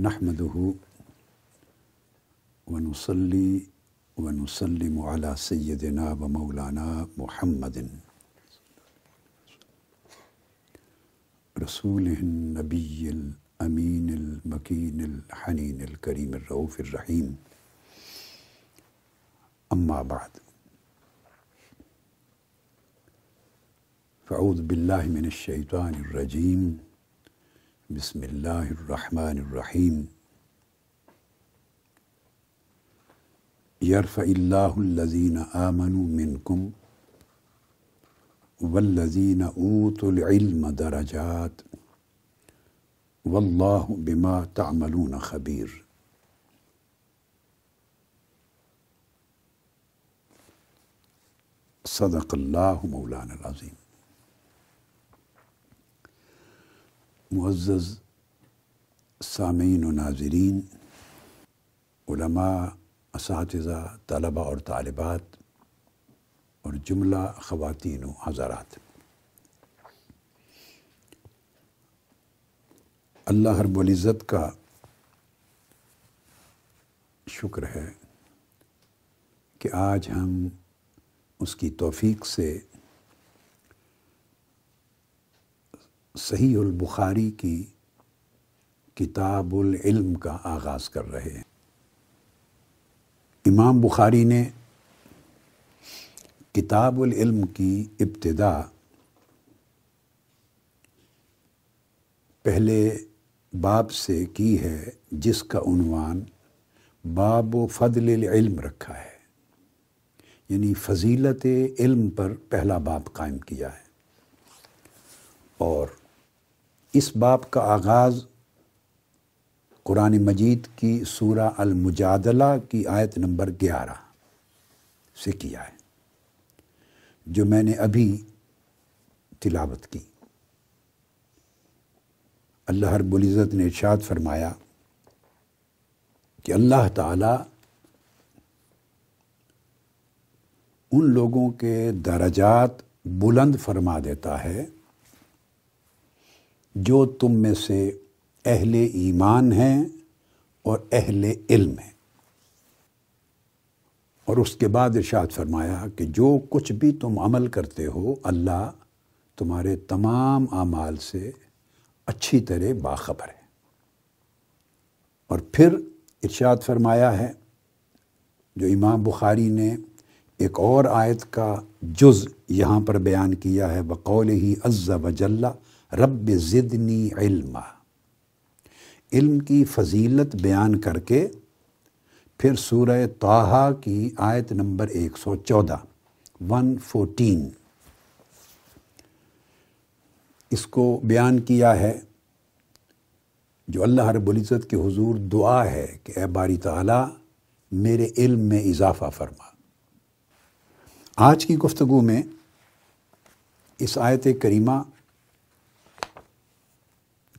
نحمده ونصلي ونسلم على سيدنا ومولانا محمد. رسوله النبي الأمين المكين الحنين الكريم الرؤوف الرحيم أما بعد. فأعوذ بالله من الشيطان الرجيم بسم الله الرحمن الرحيم يرفع الله الذين آمنوا منكم والذين أوتوا العلم درجات والله بما تعملون خبير صدق اللہ مولانا العظیم۔ معزز سامعین و ناظرین، علماء، اساتذہ، طلباء اور طالبات اور جملہ خواتین و حضرات۔ اللہ رب العزت کا شکر ہے کہ آج ہم اس کی توفیق سے صحیح البخاری کی کتاب العلم کا آغاز کر رہے ہیں۔ امام بخاری نے کتاب العلم کی ابتدا پہلے باب سے کی ہے، جس کا عنوان باب و فضل العلم رکھا ہے۔ یعنی فضیلت علم پر پہلا باب قائم کیا ہے۔ اور اس باب کا آغاز قرآن مجید کی سورہ المجادلہ کی آیت نمبر گیارہ سے کیا ہے، جو میں نے ابھی تلاوت کی۔ اللہ رب العزت نے ارشاد فرمایا کہ اللہ تعالی ان لوگوں کے درجات بلند فرما دیتا ہے جو تم میں سے اہل ایمان ہیں اور اہل علم ہیں۔ اور اس کے بعد ارشاد فرمایا کہ جو کچھ بھی تم عمل کرتے ہو، اللہ تمہارے تمام اعمال سے اچھی طرح باخبر ہے۔ اور پھر ارشاد فرمایا ہے، جو امام بخاری نے ایک اور آیت کا جز یہاں پر بیان کیا ہے بقول ہی عز و جل رب زدنی علم علم کی فضیلت بیان کر کے پھر سورہ طاہا کی آیت نمبر ایک سو چودہ، ون فورٹین۔ اس کو بیان کیا ہے جو اللہ رب العزت کے حضور دعا ہے کہ اے باری تعالیٰ میرے علم میں اضافہ فرما۔ آج کی گفتگو میں اس آیت کریمہ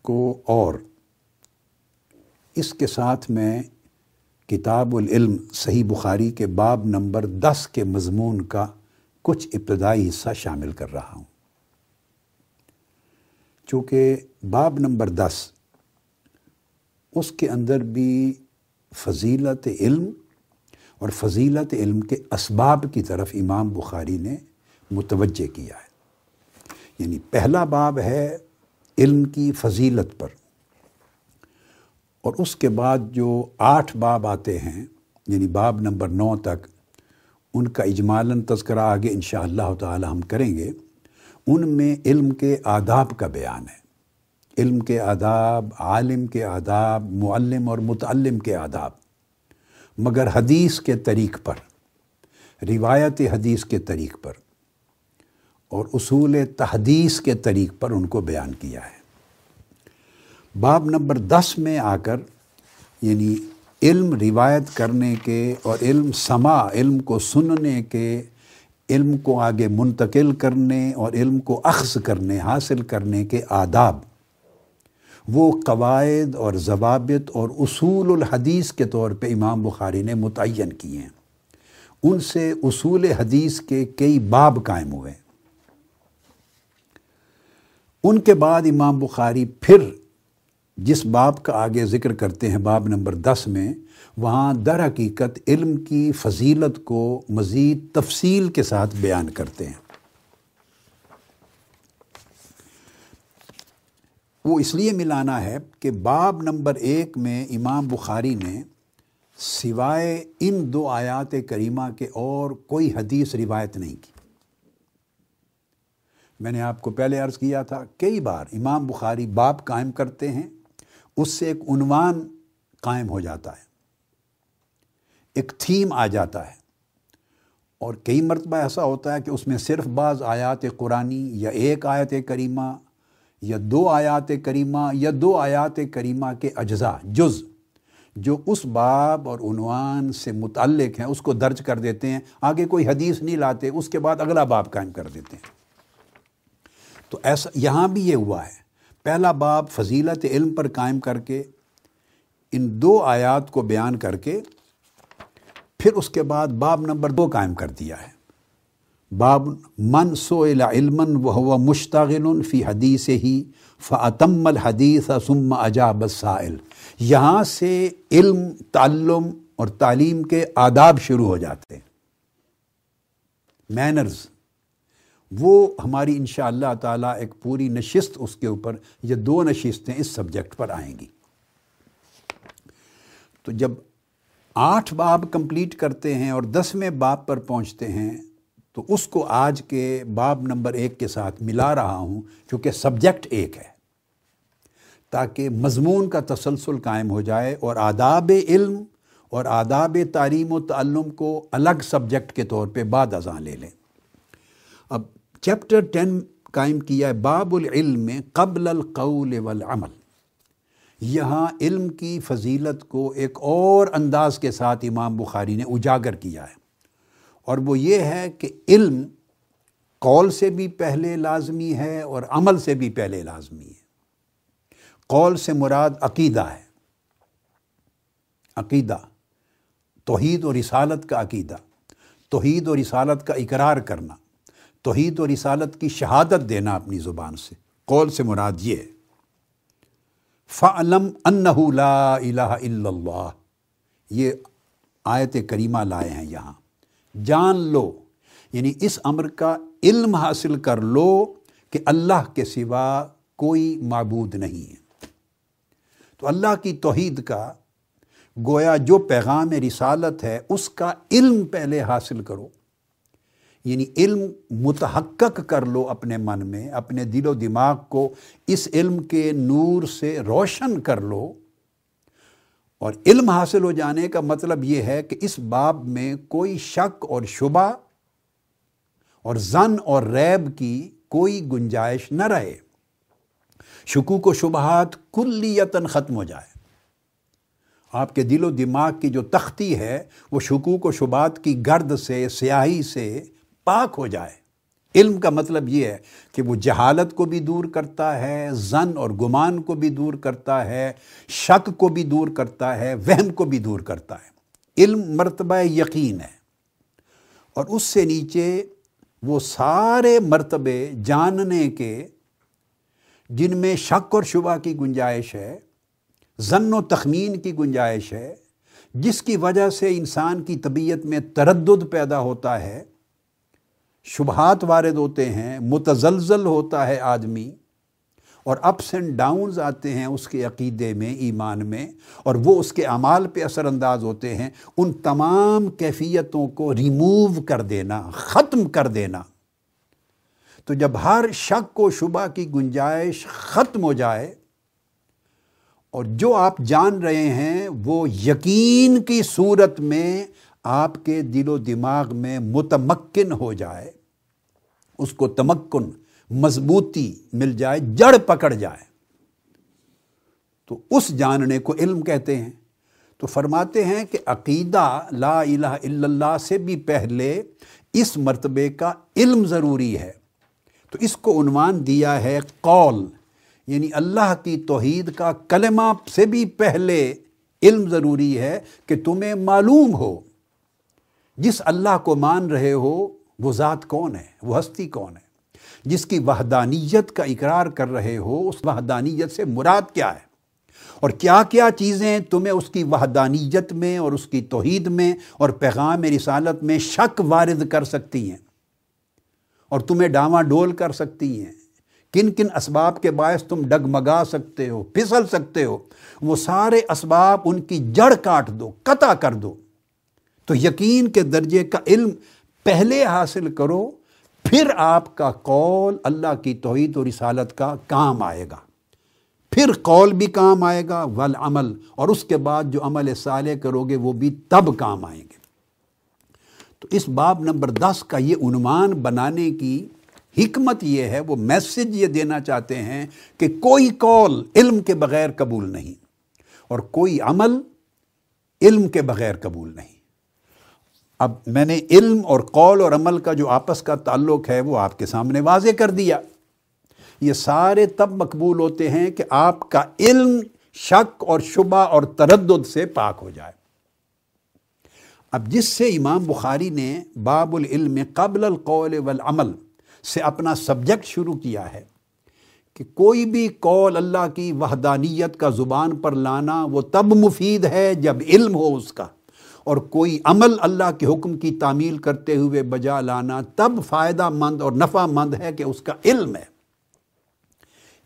کو اور۔ اس کے ساتھ میں کتاب العلم صحیح بخاری کے باب نمبر دس کے مضمون کا کچھ ابتدائی حصہ شامل کر رہا ہوں۔ چونکہ باب نمبر دس، اس کے اندر بھی فضیلت علم اور فضیلت علم کے اسباب کی طرف امام بخاری نے متوجہ کیا ہے۔ یعنی پہلا باب ہے علم کی فضیلت پر۔ اور اس کے بعد جو آٹھ باب آتے ہیں یعنی باب نمبر نو تک، ان کا اجمالاً تذکرہ آگے انشاء اللہ تعالی ہم کریں گے۔ ان میں علم کے آداب کا بیان ہے۔ علم کے آداب، عالم کے آداب، معلم اور متعلم کے آداب۔ مگر حدیث کے طریق پر، روایت حدیث کے طریق پر۔ اور اصول تحدیث کے طریق پر ان کو بیان کیا ہے۔ باب نمبر دس میں آ کر یعنی علم روایت کرنے کے اور علم سما علم کو سننے کے، علم کو آگے منتقل کرنے اور علم کو اخذ کرنے، حاصل کرنے کے آداب۔ وہ قواعد اور ضوابط اور اصول الحدیث کے طور پہ امام بخاری نے متعین کیے ہیں۔ ان سے اصول حدیث کے کئی باب قائم ہوئے۔ ان کے بعد امام بخاری پھر جس باب کا آگے ذکر کرتے ہیں، باب نمبر دس میں، وہاں در حقیقت علم کی فضیلت کو مزید تفصیل کے ساتھ بیان کرتے ہیں۔ وہ اس لیے ملانا ہے کہ باب نمبر ایک میں امام بخاری نے سوائے ان دو آیات کریمہ کے اور کوئی حدیث روایت نہیں کی۔ میں نے آپ کو پہلے عرض کیا تھا، کئی بار امام بخاری باب قائم کرتے ہیں، اس سے ایک عنوان قائم ہو جاتا ہے، ایک تھیم آ جاتا ہے۔ اور کئی مرتبہ ایسا ہوتا ہے کہ اس میں صرف بعض آیات قرآنی یا ایک آیت کریمہ یا دو آیات کریمہ یا دو آیات کریمہ کے اجزاء، جز، جو اس باب اور عنوان سے متعلق ہیں، اس کو درج کر دیتے ہیں، آگے کوئی حدیث نہیں لاتے، اس کے بعد اگلا باب قائم کر دیتے ہیں۔ تو ایسا یہاں بھی یہ ہوا ہے۔ پہلا باب فضیلت علم پر قائم کر کے ان دو آیات کو بیان کر کے پھر اس کے بعد باب نمبر دو قائم کر دیا ہے۔ باب من سو علم و مشتغل فی حدیث ہی فعتم الحدیث ثم اجاب السائل۔ یہاں سے علم، تعلم اور تعلیم کے آداب شروع ہو جاتے ہیں۔ مینرز وہ ہماری انشاءاللہ اللہ تعالیٰ ایک پوری نشست اس کے اوپر، یہ دو نشستیں اس سبجیکٹ پر آئیں گی۔ تو جب آٹھ باب کمپلیٹ کرتے ہیں اور دسویں باب پر پہنچتے ہیں، تو اس کو آج کے باب نمبر ایک کے ساتھ ملا رہا ہوں کیونکہ سبجیکٹ ایک ہے۔ تاکہ مضمون کا تسلسل قائم ہو جائے اور آداب علم اور آداب تعلیم و تعلم کو الگ سبجیکٹ کے طور پہ بعد ازاں لے لیں۔ اب چیپٹر ٹین قائم کیا ہے، باب العلم میں قبل القول والعمل۔ یہاں علم کی فضیلت کو ایک اور انداز کے ساتھ امام بخاری نے اجاگر کیا ہے۔ اور وہ یہ ہے کہ علم قول سے بھی پہلے لازمی ہے اور عمل سے بھی پہلے لازمی ہے۔ قول سے مراد عقیدہ ہے۔ عقیدہ، توحید و رسالت کا عقیدہ۔ توحید و رسالت کا اقرار کرنا۔ توحید و رسالت کی شہادت دینا اپنی زبان سے۔ قول سے مراد یہ فعلم لا الہ الا اللہ یہ آیت کریمہ لائے ہیں یہاں۔ جان لو یعنی اس امر کا علم حاصل کر لو کہ اللہ کے سوا کوئی معبود نہیں ہے۔ تو اللہ یعنی علم متحقق کر لو اپنے من میں، اپنے دل و دماغ کو اس علم کے نور سے روشن کر لو۔ اور علم حاصل ہو جانے کا مطلب یہ ہے کہ اس باب میں کوئی شک اور شبہ اور زن اور ریب کی کوئی گنجائش نہ رہے۔ شکوک و شبہات کلیتاً ختم ہو جائے۔ آپ کے دل و دماغ کی جو تختی ہے، وہ شکوک و شبات کی گرد سے، سیاہی سے پاک ہو جائے۔ علم کا مطلب یہ ہے کہ وہ جہالت کو بھی دور کرتا ہے، زن اور گمان کو بھی دور کرتا ہے، شک کو بھی دور کرتا ہے، وہم کو بھی دور کرتا ہے۔ علم مرتبہ یقین ہے۔ اور اس سے نیچے وہ سارے مرتبے جاننے کے، جن میں شک اور شبہ کی گنجائش ہے ضن و تخمین کی گنجائش ہے، جس کی وجہ سے انسان کی طبیعت میں تردد پیدا ہوتا ہے شبہات وارد ہوتے ہیں، متزلزل ہوتا ہے آدمی، اور اپس اینڈ ڈاؤنز آتے ہیں اس کے عقیدے میں، ایمان میں، اور وہ اس کے اعمال پہ اثر انداز ہوتے ہیں۔ ان تمام کیفیتوں کو ریموو کر دینا، ختم کر دینا۔ تو جب ہر شک و شبہ کی گنجائش ختم ہو جائے، اور جو آپ جان رہے ہیں، وہ یقین کی صورت میں آپ کے دل و دماغ میں متمکن ہو جائے، اس کو تمکن، مضبوطی مل جائے، جڑ پکڑ جائے۔ تو اس جاننے کو علم کہتے ہیں۔ تو فرماتے ہیں کہ عقیدہ لا الہ الا اللہ سے بھی پہلے اس مرتبے کا علم ضروری ہے۔ تو اس کو عنوان دیا ہے قول یعنی اللہ کی توحید کا کلمہ سے بھی پہلے علم ضروری ہے کہ تمہیں معلوم ہو۔ جس اللہ کو مان رہے ہو، وہ ذات کون ہے؟ وہ ہستی کون ہے؟ جس کی وحدانیت کا اقرار کر رہے ہو، اس وحدانیت سے مراد کیا ہے؟ اور کیا کیا چیزیں تمہیں اس کی وحدانیت میں اور اس کی توحید میں اور پیغام رسالت میں شک وارد کر سکتی ہیں؟ اور تمہیں ڈاواں ڈول کر سکتی ہیں؟ کن کن اسباب کے باعث تم ڈگمگا سکتے ہو، پھسل سکتے ہو؟ وہ سارے اسباب ان کی جڑ کاٹ دو، قطع کر دو۔ تو یقین کے درجے کا علم پہلے حاصل کرو، پھر آپ کا قول اللہ کی توحید و رسالت کا کام آئے گا۔ پھر قول بھی کام آئے گا، والعمل۔ اور اس کے بعد جو عمل صالح کرو گے، وہ بھی تب کام آئیں گے۔ تو اس باب نمبر دس کا یہ عنوان بنانے کی حکمت یہ ہے، وہ میسج یہ دینا چاہتے ہیں کہ کوئی قول علم کے بغیر قبول نہیں اور کوئی عمل علم کے بغیر قبول نہیں۔ اب میں نے علم اور قول اور عمل کا جو آپس کا تعلق ہے وہ آپ کے سامنے واضح کر دیا۔ یہ سارے تب مقبول ہوتے ہیں کہ آپ کا علم شک اور شبہ اور تردد سے پاک ہو جائے۔ اب جس سے امام بخاری نے باب العلم قبل القول والعمل سے اپنا سبجیکٹ شروع کیا ہے کہ کوئی بھی قول اللہ کی وحدانیت کا زبان پر لانا وہ تب مفید ہے جب علم ہو اس کا۔ اور کوئی عمل اللہ کے حکم کی تعمیل کرتے ہوئے بجا لانا تب فائدہ مند اور نفع مند ہے کہ اس کا علم ہے۔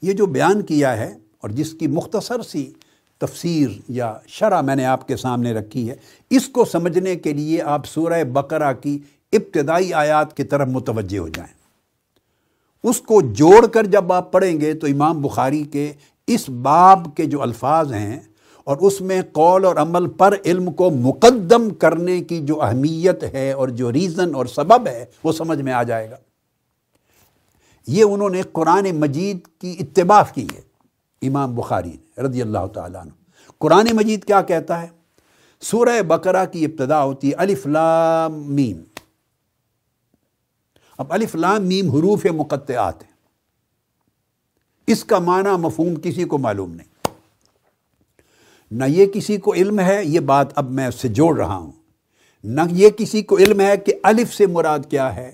یہ جو بیان کیا ہے اور جس کی مختصر سی تفسیر یا شرح میں نے آپ کے سامنے رکھی ہے، اس کو سمجھنے کے لیے آپ سورہ بقرہ کی ابتدائی آیات کی طرف متوجہ ہو جائیں۔ اس کو جوڑ کر جب آپ پڑھیں گے تو امام بخاری کے اس باب کے جو الفاظ ہیں اور اس میں قول اور عمل پر علم کو مقدم کرنے کی جو اہمیت ہے اور جو ریزن اور سبب ہے، وہ سمجھ میں آ جائے گا۔ یہ انہوں نے قرآن مجید کی اتباع کی ہے۔ امام بخاری نے رضی اللہ تعالیٰ عنہ۔ قرآن مجید کیا کہتا ہے؟ سورہ بقرہ کی ابتدا ہوتی ہے، الف لام میم۔ اب الف لام میم حروف مقطعات ہیں۔ اس کا معنی مفہوم کسی کو معلوم نہیں۔ نہ یہ کسی کو علم ہے، یہ بات اب میں اس سے جوڑ رہا ہوں۔ نہ یہ کسی کو علم ہے کہ الف سے مراد کیا ہے۔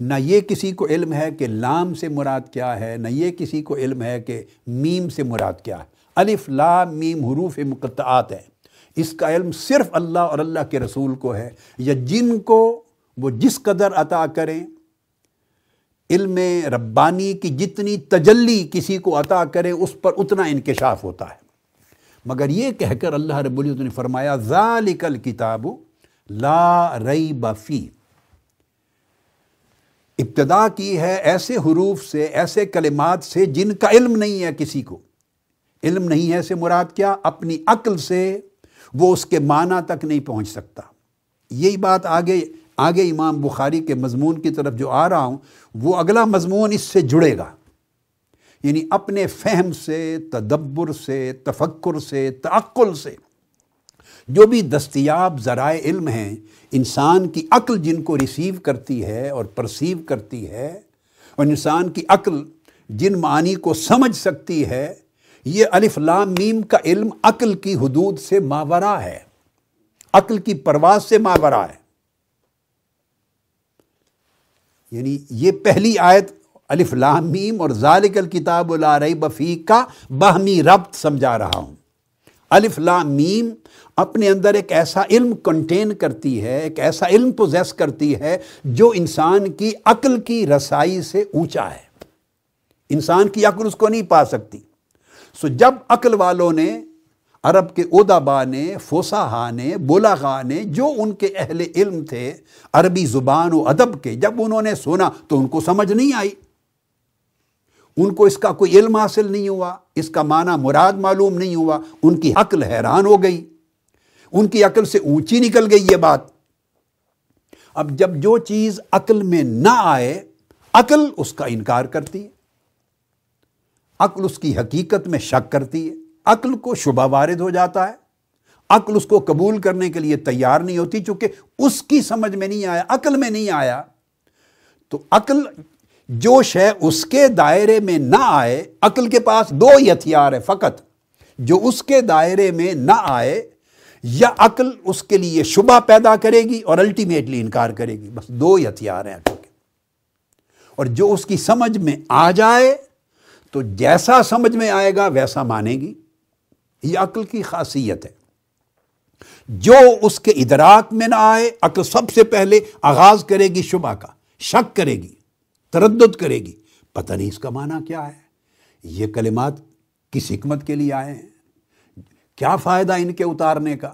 نہ یہ کسی کو علم ہے کہ لام سے مراد کیا ہے۔ نہ یہ کسی کو علم ہے کہ میم سے مراد کیا ہے۔ الف، لام، میم، حروف مقطعات ہے اس کا علم صرف اللہ اور اللہ کے رسول کو ہے۔ یا جن کو وہ جس قدر عطا کریں۔ علم ربانی کی جتنی تجلی کسی کو عطا کرے اس پر اتنا انکشاف ہوتا ہے۔ مگر یہ کہہ کر اللہ رب العزت نے فرمایا، ذالک الکتاب لا ریب فی۔ ابتدا کی ہے ایسے حروف سے، ایسے کلمات سے جن کا علم نہیں ہے کسی کو۔ علم نہیں ہے سے مراد کیا؟ اپنی عقل سے وہ اس کے معنی تک نہیں پہنچ سکتا۔ یہی بات آگے آگے امام بخاری کے مضمون کی طرف جو آ رہا ہوں، وہ اگلا مضمون اس سے جڑے گا۔ یعنی اپنے فہم سے، تدبر سے، تفکر سے، تعقل سے۔ جو بھی دستیاب ذرائع علم ہیں، انسان کی عقل جن کو ریسیو کرتی ہے اور پرسیو کرتی ہے، اور انسان کی عقل جن معنی کو سمجھ سکتی ہے، یہ الف لام میم کا علم عقل کی حدود سے ماورا ہے۔ عقل کی پرواز سے ماورا ہے۔ یعنی یہ پہلی آیت الف لام میم اور ذالک الکتاب لا ریب فی کا باہمی ربط سمجھا رہا ہوں۔ الف لام میم اپنے اندر ایک ایسا علم کنٹین کرتی ہے، ایک ایسا علم پوزیس کرتی ہے جو انسان کی عقل کی رسائی سے اونچا ہے۔ انسان کی عقل اس کو نہیں پا سکتی۔ سو جب عقل والوں نے، عرب کے ادبا نے فوساہا نے بولاغا نے، جو ان کے اہل علم تھے، عربی زبان و ادب کے، جب انہوں نے سنا تو ان کو سمجھ نہیں آئی۔ ان کو اس کا کوئی علم حاصل نہیں ہوا، اس کا معنی مراد معلوم نہیں ہوا، ان کی عقل حیران ہو گئی۔ ان کی عقل سے اونچی نکل گئی یہ بات۔ اب جب جو چیز عقل میں نہ آئے، عقل اس کا انکار کرتی ہے۔ عقل اس کی حقیقت میں شک کرتی ہے۔ عقل کو شبہ وارد ہو جاتا ہے۔ عقل اس کو قبول کرنے کے لیے تیار نہیں ہوتی، چونکہ اس کی سمجھ میں نہیں آیا، عقل میں نہیں آیا۔ تو عقل جو شے اس کے دائرے میں نہ آئے، عقل کے پاس دو ہی ہتھیار ہے فقط، جو اس کے دائرے میں نہ آئے، یا عقل اس کے لیے شبہ پیدا کرے گی اور الٹیمیٹلی انکار کرے گی۔ بس دو ہی ہتھیار ہیں عقل کے۔ اور جو اس کی سمجھ میں آ جائے، تو جیسا سمجھ میں آئے گا، ویسا مانے گی۔ یہ عقل کی خاصیت ہے۔ جو اس کے ادراک میں نہ آئے، عقل سب سے پہلے آغاز کرے گی شبہ کا، شک کرے گی۔ تردد کرے گی۔ پتہ نہیں اس کا معنی کیا ہے۔ یہ کلمات کس حکمت کے لیے آئے ہیں؟ کیا فائدہ ان کے اتارنے کا؟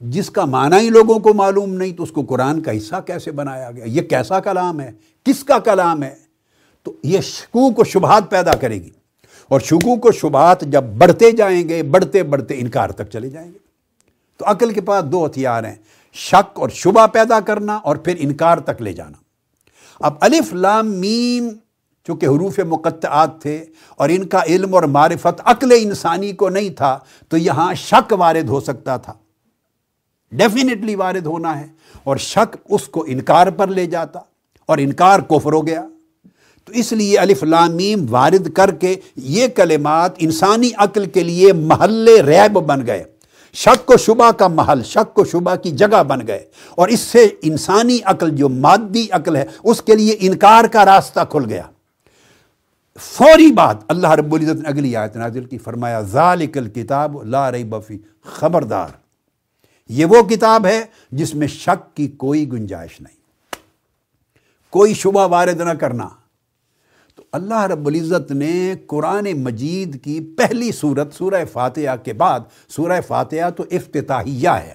جس کا معنی ہی لوگوں کو معلوم نہیں تو اس کو قرآن کا حصہ کیسے بنایا گیا؟ یہ کیسا کلام ہے؟ کس کا کلام ہے؟ تو یہ شکوک و شبہات پیدا کرے گی۔ اور شکوک و شبہات جب بڑھتے جائیں گے، بڑھتے بڑھتے انکار تک چلے جائیں گے۔ تو عقل کے پاس دو ہتھیار ہیں۔ شک اور شبہ پیدا کرنا اور پھر انکار تک لے جانا۔ اب الف لام میم چونکہ حروف مقطعات تھے اور ان کا علم اور معرفت عقل انسانی کو نہیں تھا، تو یہاں شک وارد ہو سکتا تھا۔ ڈیفینیٹلی وارد ہونا ہے اور شک اس کو انکار پر لے جاتا اور انکار کفر ہو گیا۔ تو اس لیے الف لامیم وارد کر کے یہ کلمات انسانی عقل کے لیے محل ریب بن گئے۔ شک و شبہ کا محل، شک و شبہ کی جگہ بن گئے۔ اور اس سے انسانی عقل، جو مادی عقل ہے، اس کے لیے انکار کا راستہ کھل گیا۔ فوری بات اللہ رب العزت نے اگلی آیت نازل کی، فرمایا، ذالک الکتاب لا ریب فی خبردار۔ یہ وہ کتاب ہے جس میں شک کی کوئی گنجائش نہیں۔ کوئی شبہ وارد نہ کرنا۔ اللہ رب العزت نے قرآن مجید کی پہلی صورت سورہ فاتحہ کے بعد، سورہ فاتحہ تو افتتاحیہ ہے۔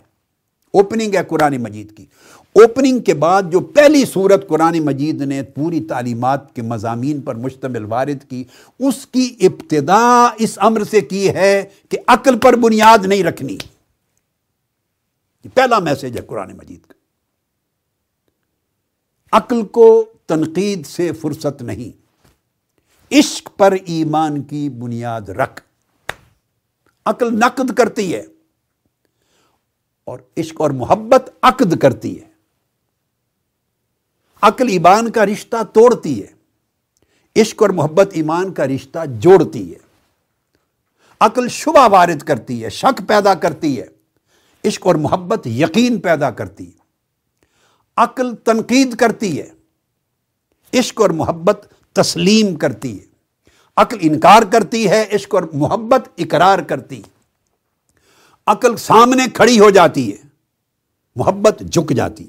اوپننگ ہے قرآن مجید کی۔ اوپننگ کے بعد جو پہلی صورت قرآن مجید نے پوری تعلیمات کے مضامین پر مشتمل وارد کی، اس کی ابتدا اس امر سے کی ہے کہ عقل پر بنیاد نہیں رکھنی۔ یہ پہلا میسج ہے قرآن مجید کا۔ عقل کو تنقید سے فرصت نہیں۔ عشق پر ایمان کی بنیاد رکھ۔ عقل نقد کرتی ہے اور عشق اور محبت عقد کرتی ہے۔ عقل ایمان کا رشتہ توڑتی ہے، عشق اور محبت ایمان کا رشتہ جوڑتی ہے۔ عقل شبہ وارد کرتی ہے، شک پیدا کرتی ہے، عشق اور محبت یقین پیدا کرتی ہے۔ عقل تنقید کرتی ہے، عشق اور محبت تسلیم کرتی ہے۔ عقل انکار کرتی ہے، عشق اور محبت اقرار کرتی عقل سامنے کھڑی ہو جاتی ہے، محبت جھک جاتی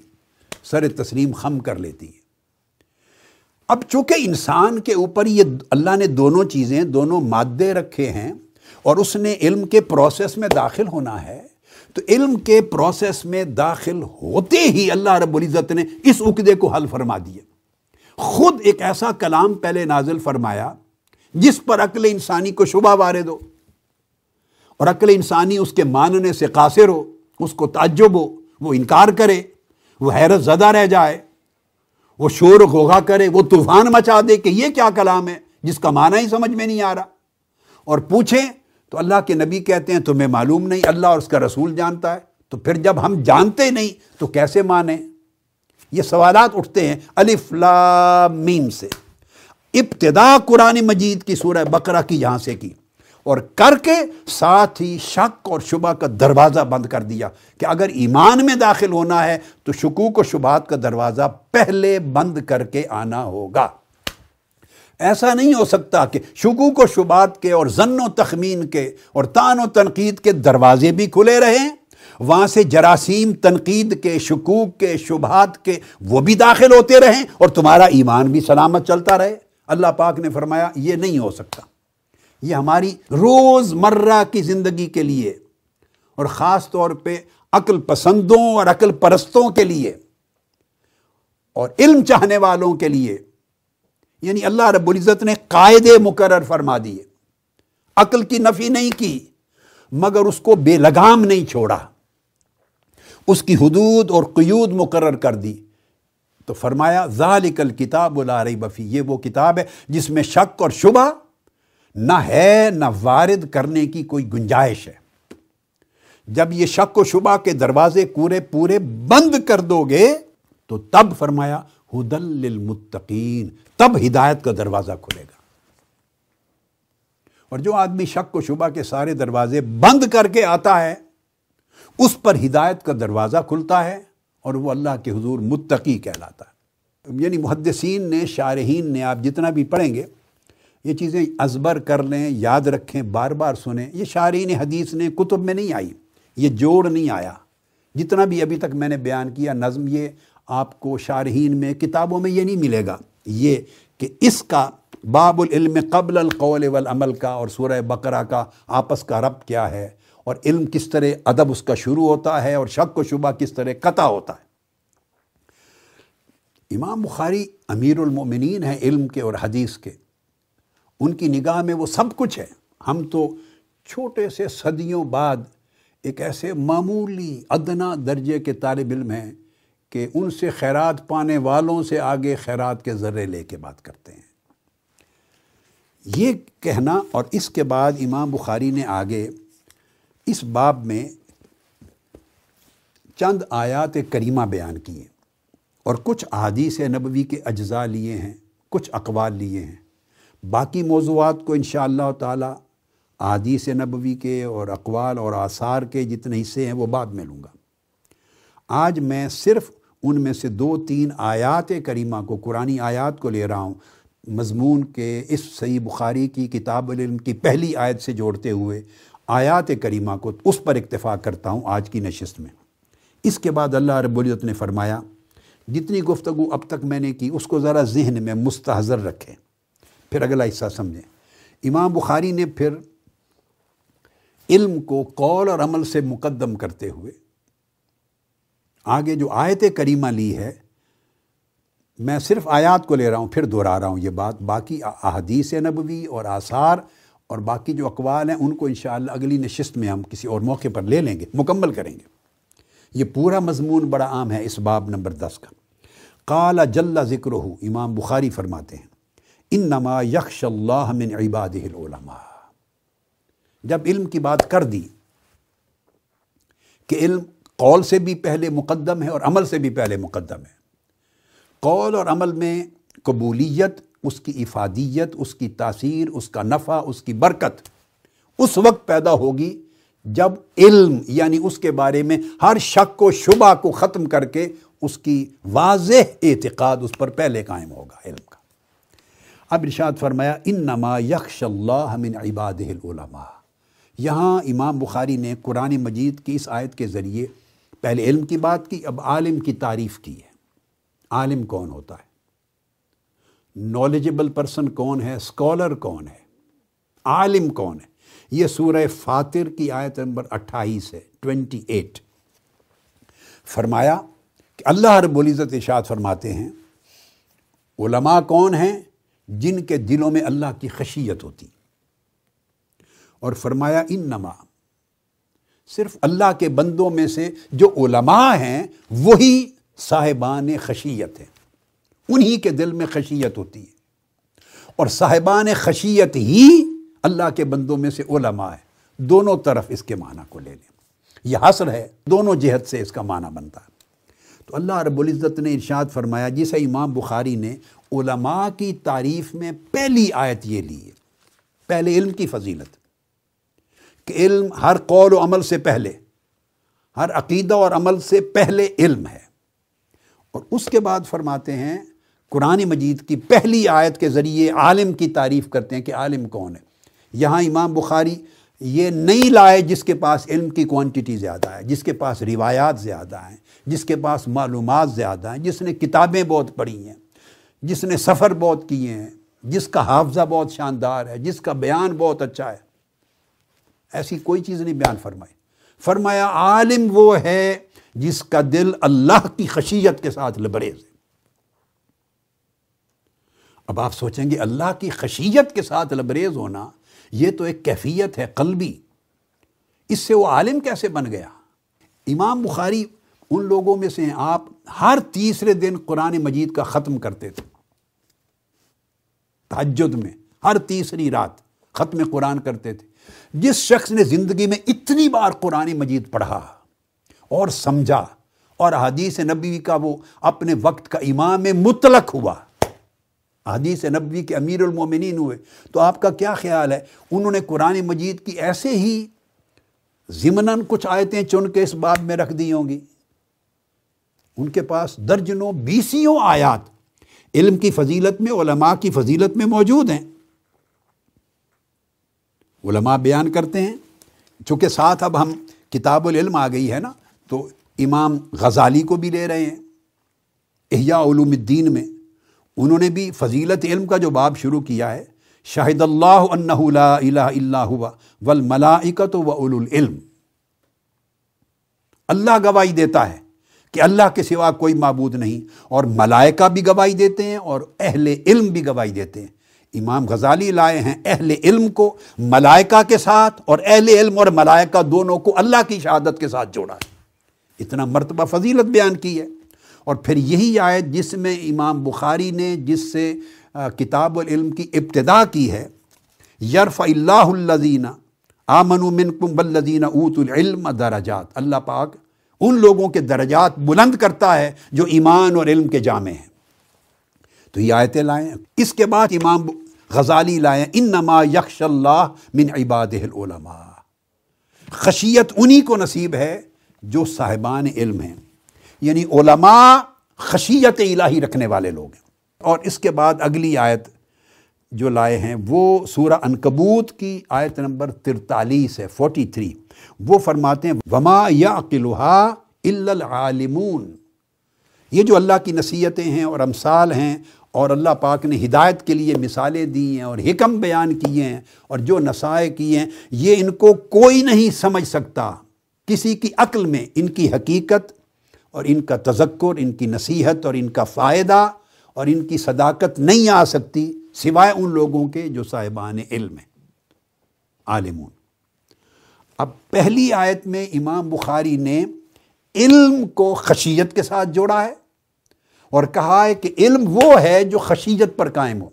سر تسلیم خم کر لیتی ہے۔ اب چونکہ انسان کے اوپر یہ اللہ نے دونوں چیزیں، دونوں مادے رکھے ہیں اور اس نے علم کے پروسیس میں داخل ہونا ہے، تو علم کے پروسیس میں داخل ہوتے ہی اللہ رب العزت نے اس عقدے کو حل فرما دیا۔ خود ایک ایسا کلام پہلے نازل فرمایا جس پر عقل انسانی کو شبہ وارد ہو اور عقل انسانی اس کے ماننے سے قاصر ہو، اس کو تعجب ہو، وہ انکار کرے، وہ حیرت زدہ رہ جائے، وہ شور غوغا کرے، وہ طوفان مچا دے کہ یہ کیا کلام ہے، جس کا معنی ہی سمجھ میں نہیں آ رہا۔ اور پوچھیں تو اللہ کے نبی کہتے ہیں، تمہیں معلوم نہیں، اللہ اور اس کا رسول جانتا ہے۔ تو پھر جب ہم جانتے نہیں تو کیسے مانیں؟ یہ سوالات اٹھتے ہیں الف میم سے۔ ابتدا قرآن مجید کی سورہ بقرہ کی یہاں سے کی۔ اور کر کے ساتھ ہی شک اور شبہ کا دروازہ بند کر دیا کہ اگر ایمان میں داخل ہونا ہے تو شکوک و شبہات کا دروازہ پہلے بند کر کے آنا ہوگا۔ ایسا نہیں ہو سکتا کہ شکوک و شبات کے اور زن و تخمین کے اور تان و تنقید کے دروازے بھی کھلے رہیں۔ وہاں سے جراثیم تنقید کے، شکوک کے، شبہات کے وہ بھی داخل ہوتے رہیں اور تمہارا ایمان بھی سلامت چلتا رہے۔ اللہ پاک نے فرمایا، یہ نہیں ہو سکتا۔ یہ ہماری روز مرہ کی زندگی کے لیے اور خاص طور پہ عقل پسندوں اور عقل پرستوں کے لیے اور علم چاہنے والوں کے لیے۔ یعنی اللہ رب العزت نے قاعدے مقرر فرما دیے۔ عقل کی نفی نہیں کی، مگر اس کو بے لگام نہیں چھوڑا۔ اس کی حدود اور قیود مقرر کر دی۔ تو فرمایا، ذالک الکتاب لا ریب فی یہ وہ کتاب ہے جس میں شک اور شبہ نہ ہے، نہ وارد کرنے کی کوئی گنجائش ہے۔ جب یہ شک و شبہ کے دروازے پورے پورے بند کر دو گے، تو تب فرمایا، ہدل للمتقین، تب ہدایت کا دروازہ کھلے گا۔ اور جو آدمی شک و شبہ کے سارے دروازے بند کر کے آتا ہے اس پر ہدایت کا دروازہ کھلتا ہے اور وہ اللہ کے حضور متقی کہلاتا ہے۔ یعنی محدثین نے، شارحین نے، آپ جتنا بھی پڑھیں گے، یہ چیزیں ازبر کر لیں، یاد رکھیں، بار بار سنیں۔ یہ شارین حدیث نے کتب میں نہیں آئی، یہ جوڑ نہیں آیا۔ جتنا بھی ابھی تک میں نے بیان کیا، نظم یہ آپ کو شارحین میں، کتابوں میں یہ نہیں ملے گا۔ یہ کہ اس کا باب العلم قبل القول والعمل کا اور سورہ بقرہ کا آپس کا رب کیا ہے۔ اور علم کس طرح ادب اس کا شروع ہوتا ہے اور شک و شبہ کس طرح قطع ہوتا ہے۔ امام بخاری امیر المؤمنین ہیں علم کے اور حدیث کے۔ ان کی نگاہ میں وہ سب کچھ ہے۔ ہم تو چھوٹے سے صدیوں بعد ایک ایسے معمولی ادنا درجے کے طالب علم ہیں کہ ان سے خیرات پانے والوں سے آگے خیرات کے ذرے لے کے بات کرتے ہیں۔ یہ کہنا اور اس کے بعد امام بخاری نے آگے اس باب میں چند آیات کریمہ بیان کیے اور کچھ احادیث نبوی کے اجزاء لیے ہیں، کچھ اقوال لیے ہیں۔ باقی موضوعات کو انشاءاللہ اللہ تعالیٰ احادیث نبوی کے اور اقوال اور آثار کے جتنے حصے ہیں وہ بعد میں لوں گا۔ آج میں صرف ان میں سے دو تین آیات کریمہ کو قرآن آیات کو لے رہا ہوں۔ مضمون کے اس صحیح بخاری کی کتاب العلم کی پہلی آیت سے جوڑتے ہوئے آیات کریمہ کو اس پر اکتفا کرتا ہوں آج کی نشست میں۔ اس کے بعد اللہ رب العزت نے فرمایا، جتنی گفتگو اب تک میں نے کی، اس کو ذرا ذہن میں مستحضر رکھیں۔ پھر اگلا حصہ سمجھیں۔ امام بخاری نے پھر علم کو قول اور عمل سے مقدم کرتے ہوئے آگے جو آیت کریمہ لی ہے، میں صرف آیات کو لے رہا ہوں، پھر دہرا رہا ہوں یہ بات۔ باقی احادیث نبوی اور آثار اور باقی جو اقوال ہیں ان کو انشاءاللہ اگلی نشست میں ہم کسی اور موقع پر لے لیں گے، مکمل کریں گے۔ یہ پورا مضمون بڑا عام ہے اس باب نمبر دس کا۔ قال جل ذکر ہو امام بخاری فرماتے ہیں ان نما یکش اللہ من عباد العلماء۔ جب علم کی بات کر دی کہ علم قول سے بھی پہلے مقدم ہے اور عمل سے بھی پہلے مقدم ہے۔ قول اور عمل میں قبولیت اس کی افادیت، اس کی تاثیر، اس کا نفع، اس کی برکت اس وقت پیدا ہوگی جب علم یعنی اس کے بارے میں ہر شک و شبہ کو ختم کر کے اس کی واضح اعتقاد اس پر پہلے قائم ہوگا علم کا۔ اب ارشاد فرمایا ان نما اللہ من عباد العلماء۔ یہاں امام بخاری نے قرآن مجید کی اس آیت کے ذریعے پہلے علم کی بات کی، اب عالم کی تعریف کی ہے۔ عالم کون ہوتا ہے؟ نالجبل پرسن کون ہے؟ اسکالر کون ہے؟ عالم کون ہے؟ یہ سورہ فاتر کی آیت نمبر اٹھائیس ہے ٹوینٹی ایٹ فرمایا کہ اللہ رب العزت اشاد فرماتے ہیں، علماء کون ہیں؟ جن کے دلوں میں اللہ کی خشیت ہوتی۔ اور فرمایا ان نما صرف اللہ کے بندوں میں سے جو علماء ہیں، وہی صاحبان خشیت ہیں۔ انہی کے دل میں خشیت ہوتی ہے۔ اور صاحبان خشیت ہی اللہ کے بندوں میں سے علماء ہے دونوں طرف اس کے معنی کو لے لیں۔ یہ حسر ہے، دونوں جہت سے اس کا معنی بنتا ہے۔ تو اللہ رب العزت نے ارشاد فرمایا، جسے امام بخاری نے علماء کی تعریف میں پہلی آیت یہ لی ہے، پہلے علم کی فضیلت۔ کہ علم ہر قول و عمل سے پہلے، ہر عقیدہ اور عمل سے پہلے علم ہے۔ اور اس کے بعد فرماتے ہیں قرآن مجید کی پہلی آیت کے ذریعے عالم کی تعریف کرتے ہیں کہ عالم کون ہے۔ یہاں امام بخاری یہ نہیں لائے جس کے پاس علم کی کوانٹٹی زیادہ ہے، جس کے پاس روایات زیادہ ہیں، جس کے پاس معلومات زیادہ ہیں، جس نے کتابیں بہت پڑھی ہیں، جس نے سفر بہت کیے ہیں، جس کا حافظہ بہت شاندار ہے، جس کا بیان بہت اچھا ہے۔ ایسی کوئی چیز نہیں بیان فرمائی۔ فرمایا عالم وہ ہے جس کا دل اللہ کی خشیت کے ساتھ لبریز ہے۔ اب آپ سوچیں گے اللہ کی خشیت کے ساتھ لبریز ہونا یہ تو ایک کیفیت ہے قلبی۔ اس سے وہ عالم کیسے بن گیا؟ امام بخاری ان لوگوں میں سے ہیں، آپ ہر تیسرے دن قرآن مجید کا ختم کرتے تھے۔ تحجد میں ہر تیسری رات ختم قرآن کرتے تھے۔ جس شخص نے زندگی میں اتنی بار قرآن مجید پڑھا اور سمجھا اور حدیث نبی کا وہ اپنے وقت کا امام مطلق ہوا۔ حدیث نبوی کے امیر المومنین ہوئے۔ تو آپ کا کیا خیال ہے؟ انہوں نے قرآن مجید کی ایسے ہی ضمناً کچھ آیتیں چن کے اس باب میں رکھ دی ہوں گی۔ ان کے پاس درجنوں بیسیوں آیات علم کی فضیلت میں، علماء کی فضیلت میں موجود ہیں۔ علماء بیان کرتے ہیں۔ چونکہ ساتھ اب ہم کتاب العلم آ گئی ہے نا، تو امام غزالی کو بھی لے رہے ہیں۔ احیاء علوم الدین میں۔ انہوں نے بھی فضیلت علم کا جو باب شروع کیا ہے، شاہد اللہ انہ لا الہ الا ہوا والملائکت و اولو العلم۔ اللہ گواہی دیتا ہے کہ اللہ کے سوا کوئی معبود نہیں، اور ملائکہ بھی گواہی دیتے ہیں، اور اہل علم بھی گواہی دیتے ہیں۔ امام غزالی لائے ہیں اہل علم کو ملائکہ کے ساتھ، اور اہل علم اور ملائکہ دونوں کو اللہ کی شہادت کے ساتھ جوڑا ہے۔ اتنا مرتبہ فضیلت بیان کی ہے۔ اور پھر یہی آیت جس میں امام بخاری نے جس سے کتاب العلم کی ابتدا کی ہے یرف اللہ الزین آمن منکم بالذین اوت العلم درجات۔ اللہ پاک ان لوگوں کے درجات بلند کرتا ہے جو ایمان اور علم کے جامع ہیں۔ تو یہ آیتیں لائیں اس کے بعد امام غزالی لائیں انما یکش اللہ من عباد العلماء۔ خشیت انہی کو نصیب ہے جو صاحبان علم ہیں۔ یعنی علماء خشیت الہی رکھنے والے لوگ ہیں۔ اور اس کے بعد اگلی آیت جو لائے ہیں، وہ سورہ انکبوت کی آیت نمبر ترتالیس ہے فورٹی تھری وہ فرماتے ہیں، وما یا العالمون۔ یہ جو اللہ کی نصیحتیں ہیں اور امثال ہیں، اور اللہ پاک نے ہدایت کے لیے مثالیں دی ہیں اور حکم بیان کیے ہیں اور جو نسائے کیے ہیں، یہ ان کو کوئی نہیں سمجھ سکتا۔ کسی کی عقل میں ان کی حقیقت اور ان کا تذکر، ان کی نصیحت اور ان کا فائدہ اور ان کی صداقت نہیں آ سکتی سوائے ان لوگوں کے جو صاحبان علم ہیں، عالمون۔ اب پہلی آیت میں امام بخاری نے علم کو خشیت کے ساتھ جوڑا ہے اور کہا ہے کہ علم وہ ہے جو خشیت پر قائم ہو۔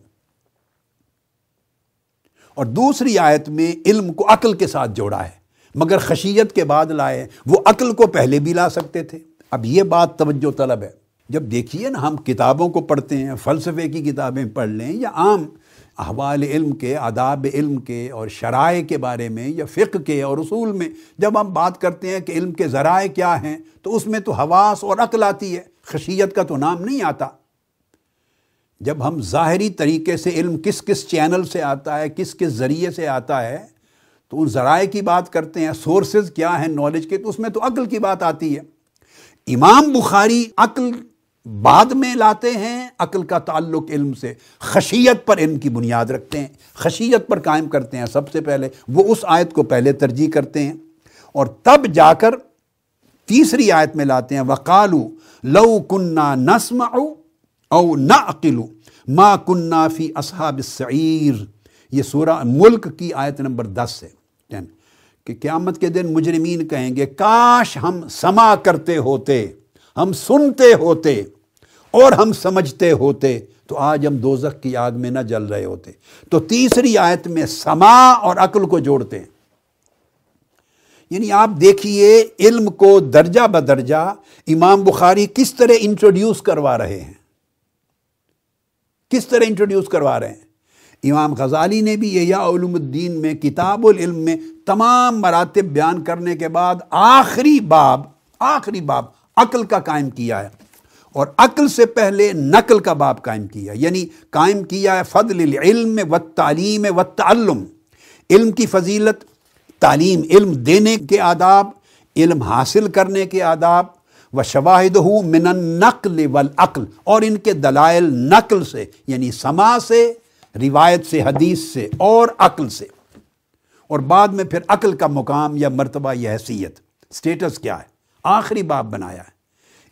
اور دوسری آیت میں علم کو عقل کے ساتھ جوڑا ہے، مگر خشیت کے بعد لائے، وہ عقل کو پہلے بھی لا سکتے تھے۔ اب یہ بات توجہ طلب ہے۔ جب دیکھیے نا ہم کتابوں کو پڑھتے ہیں، فلسفے کی کتابیں پڑھ لیں یا عام احوال علم کے، آداب علم کے اور شرائع کے بارے میں یا فقہ کے اور اصول میں جب ہم بات کرتے ہیں کہ علم کے ذرائع کیا ہیں، تو اس میں تو حواس اور عقل آتی ہے، خشیت کا تو نام نہیں آتا۔ جب ہم ظاہری طریقے سے علم کس کس چینل سے آتا ہے، کس کس ذریعے سے آتا ہے، تو ان ذرائع کی بات کرتے ہیں سورسز کیا ہیں نالج کے، تو اس میں تو عقل کی بات آتی ہے۔ امام بخاری عقل بعد میں لاتے ہیں، عقل کا تعلق علم سے، خشیت پر علم کی بنیاد رکھتے ہیں، خشیت پر قائم کرتے ہیں سب سے پہلے، وہ اس آیت کو پہلے ترجیح کرتے ہیں اور تب جا کر تیسری آیت میں لاتے ہیں، وقالو لو کنہ نسم او نہ عقلو ما کنہ فی اصحاب السعیر۔ یہ سورہ ملک کی آیت نمبر دس ہے۔ ٹین کہ قیامت کے دن مجرمین کہیں گے، کاش ہم سما کرتے ہوتے، ہم سنتے ہوتے اور ہم سمجھتے ہوتے، تو آج ہم دوزخ کی آگ میں نہ جل رہے ہوتے۔ تو تیسری آیت میں سما اور عقل کو جوڑتے ہیں۔ یعنی آپ دیکھیے، علم کو درجہ بدرجہ امام بخاری کس طرح انٹروڈیوس کروا رہے ہیں۔ کس طرح انٹروڈیوس کروا رہے ہیں۔ امام غزالی نے بھی یہ علوم الدین میں، کتاب العلم میں تمام مراتب بیان کرنے کے بعد آخری باب آخری باب عقل کا قائم کیا ہے۔ اور عقل سے پہلے نقل کا باب قائم کیا یعنی قائم کیا ہے فضل العلم و تعلیم و تعلم علم کی فضیلت، تعلیم علم دینے کے آداب، علم حاصل کرنے کے آداب۔ و شواہد من النقل والعقل اور ان کے دلائل نقل سے یعنی سما سے روایت سے، حدیث سے اور عقل سے۔ اور بعد میں پھر عقل کا مقام یا مرتبہ یا حیثیت۔ اسٹیٹس کیا ہے؟ آخری باب بنایا ہے۔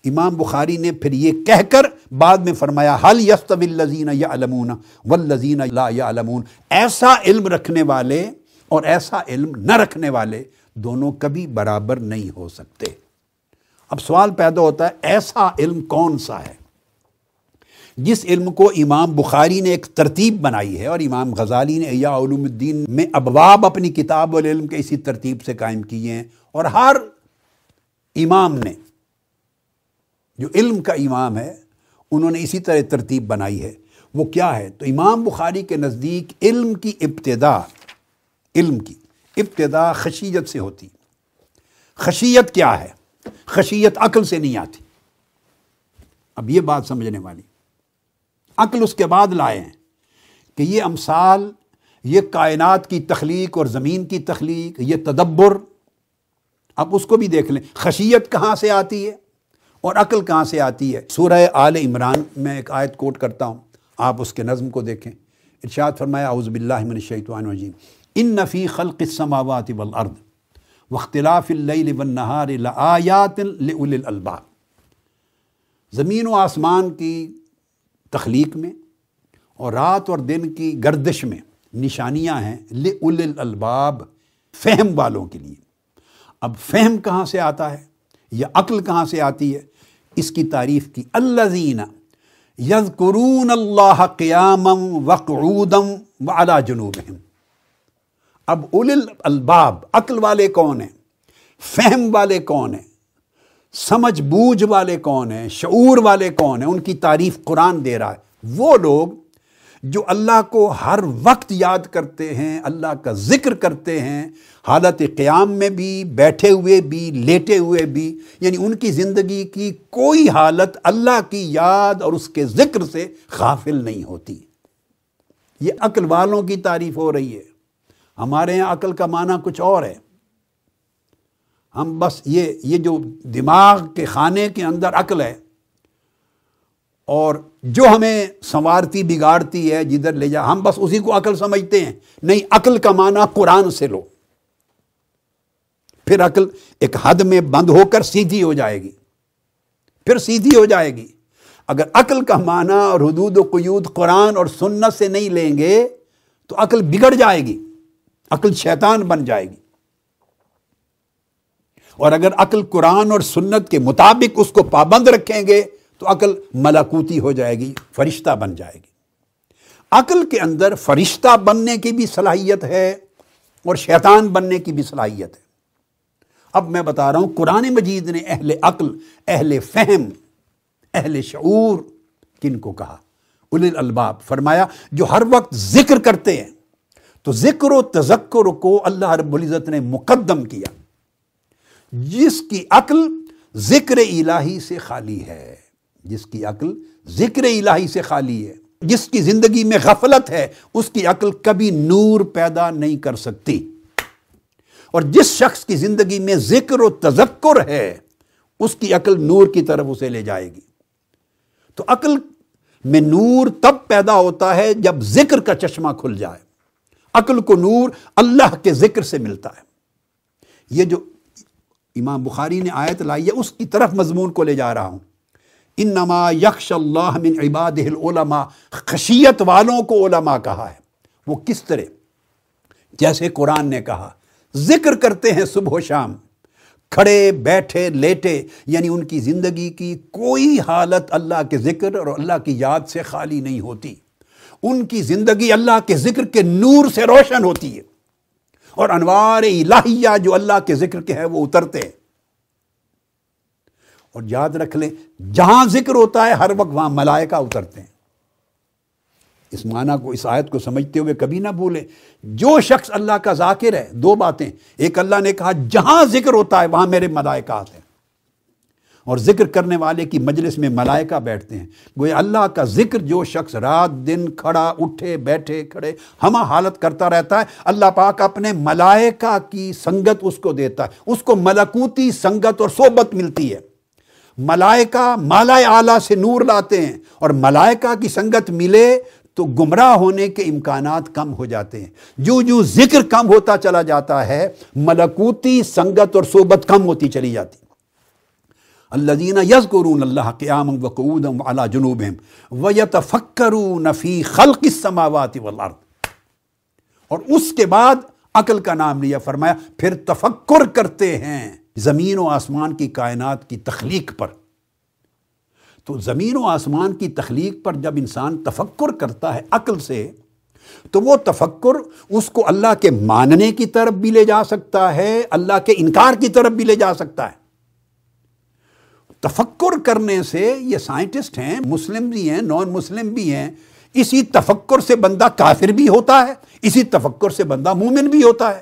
امام بخاری نے پھر یہ کہہ کر بعد میں فرمایا حل یستب الزین یا علمون و لذین یا علمون ایسا علم رکھنے والے اور ایسا علم نہ رکھنے والے دونوں کبھی برابر نہیں ہو سکتے۔ اب سوال پیدا ہوتا ہے، ایسا علم کون سا ہے؟ جس علم کو امام بخاری نے ایک ترتیب بنائی ہے اور امام غزالی نے یا علوم الدین میں ابواب اپنی کتاب العلم کے اسی ترتیب سے قائم کیے ہیں اور ہر امام نے جو علم کا امام ہے، انہوں نے اسی طرح ترتیب بنائی ہے۔ وہ کیا ہے؟ تو امام بخاری کے نزدیک علم کی ابتدا، علم کی ابتدا خشیت سے ہوتی۔ خشیت کیا ہے؟ خشیت عقل سے نہیں آتی۔ اب یہ بات سمجھنے والی۔ عقل اس کے بعد لائے ہیں کہ یہ امثال، یہ کائنات کی تخلیق اور زمین کی تخلیق، یہ تدبر اب اس کو بھی دیکھ لیں۔ خشیت کہاں سے آتی ہے اور عقل کہاں سے آتی ہے؟ سورہ آل عمران میں ایک آیت کوٹ کرتا ہوں۔ آپ اس کے نظم کو دیکھیں۔ ارشاد فرمایا، اعوذ باللہ من الشیطان الرجیم۔ ان نفی خلق السماوات والارض واختلاف اللیل والنہار لآیات لأولی الالباب۔ زمین و آسمان کی تخلیق میں اور رات اور دن کی گردش میں نشانیاں ہیں لأولی الالباب فہم والوں کے لیے۔ اب فہم کہاں سے آتا ہے؟ یا عقل کہاں سے آتی ہے؟ اس کی تعریف کی اللہ زین یذکرون اللہ قیامم وقعودم وعلا جنوبہم اب اول الباب عقل والے کون ہیں؟ فہم والے کون ہیں؟ سمجھ بوجھ والے کون ہیں، شعور والے کون ہیں، ان کی تعریف قرآن دے رہا ہے۔ وہ لوگ جو اللہ کو ہر وقت یاد کرتے ہیں، اللہ کا ذکر کرتے ہیں، حالت قیام میں بھی، بیٹھے ہوئے بھی، لیٹے ہوئے بھی یعنی ان کی زندگی کی کوئی حالت اللہ کی یاد اور اس کے ذکر سے غافل نہیں ہوتی۔ یہ عقل والوں کی تعریف ہو رہی ہے۔ ہمارے یہاں عقل کا معنی کچھ اور ہے۔ ہم بس یہ یہ جو دماغ کے خانے کے اندر عقل ہے اور جو ہمیں سنوارتی، بگاڑتی ہے، جدھر لے جا، ہم بس اسی کو عقل سمجھتے ہیں۔ نہیں، عقل کا معنی قرآن سے لو۔ پھر عقل ایک حد میں بند ہو کر سیدھی ہو جائے گی۔ پھر سیدھی ہو جائے گی۔ اگر عقل کا معنی اور حدود و قیود قرآن اور سنت سے نہیں لیں گے تو عقل بگڑ جائے گی۔ عقل شیطان بن جائے گی۔ اور اگر عقل قرآن اور سنت کے مطابق اس کو پابند رکھیں گے تو عقل ملاکوتی ہو جائے گی، فرشتہ بن جائے گی۔ عقل کے اندر فرشتہ بننے کی بھی صلاحیت ہے اور شیطان بننے کی بھی صلاحیت ہے۔ اب میں بتا رہا ہوں، قرآن مجید نے اہل عقل، اہل فہم، اہل شعور کن کو کہا؟ اول الباب فرمایا، جو ہر وقت ذکر کرتے ہیں، تو ذکر و تذکر کو اللہ رب العزت نے مقدم کیا۔ جس کی عقل ذکر الہی سے خالی ہے۔ جس کی عقل ذکر الہی سے خالی ہے۔ جس کی زندگی میں غفلت ہے، اس کی عقل کبھی نور پیدا نہیں کر سکتی۔ اور جس شخص کی زندگی میں ذکر و تذکر ہے، اس کی عقل نور کی طرف اسے لے جائے گی۔ تو عقل میں نور تب پیدا ہوتا ہے جب ذکر کا چشمہ کھل جائے۔ عقل کو نور اللہ کے ذکر سے ملتا ہے۔ یہ جو امام بخاری نے آیت لائی ہے، اس کی طرف مضمون کو لے جا رہا ہوں۔ انما یکش اللہ من عباد العلماء، خشیت والوں کو علماء کہا ہے۔ وہ کس طرح؟ جیسے قرآن نے کہا، ذکر کرتے ہیں صبح و شام، کھڑے، بیٹھے، لیٹے یعنی ان کی زندگی کی کوئی حالت اللہ کے ذکر اور اللہ کی یاد سے خالی نہیں ہوتی۔ ان کی زندگی اللہ کے ذکر کے نور سے روشن ہوتی ہے۔ اور انوار الہیہ جو اللہ کے ذکر کے ہے وہ اترتے ہیں۔ اور یاد رکھ لیں، جہاں ذکر ہوتا ہے، ہر وقت وہاں ملائکہ اترتے ہیں۔ اس معنی کو، اس آیت کو سمجھتے ہوئے کبھی نہ بھولے جو شخص اللہ کا ذاکر ہے، دو باتیں۔ ایک اللہ نے کہا، جہاں ذکر ہوتا ہے، وہاں میرے ملائکہ آتے ہیں۔ اور ذکر کرنے والے کی مجلس میں ملائکہ بیٹھتے ہیں۔ گویا اللہ کا ذکر جو شخص رات دن کھڑا اٹھے بیٹھے کھڑے، ہمہ حالت کرتا رہتا ہے۔ اللہ پاک اپنے ملائکہ کی سنگت اس کو دیتا ہے۔ اس کو ملکوتی سنگت اور صحبت ملتی ہے۔ ملائکہ مالا اعلیٰ سے نور لاتے ہیں اور ملائکہ کی سنگت ملے تو گمراہ ہونے کے امکانات کم ہو جاتے ہیں۔ جو جو ذکر کم ہوتا چلا جاتا ہے، ملکوتی سنگت اور صحبت کم ہوتی چلی جاتی۔ اللہ دینا اللہ قیام وقعودم علی جنوبہم ویتفکرون فی خلق السماوات والارض۔ اور اس کے بعد عقل کا نام لیا، فرمایا، پھر تفکر کرتے ہیں زمین و آسمان کی کائنات کی تخلیق پر۔ تو زمین و آسمان کی تخلیق پر جب انسان تفکر کرتا ہے عقل سے، تو وہ تفکر اس کو اللہ کے ماننے کی طرف بھی لے جا سکتا ہے، اللہ کے انکار کی طرف بھی لے جا سکتا ہے۔ تفکر کرنے سے یہ سائنٹسٹ ہیں، مسلم بھی ہیں نان مسلم بھی ہیں۔ اسی تفکر سے بندہ کافر بھی ہوتا ہے، اسی تفکر سے بندہ مومن بھی ہوتا ہے۔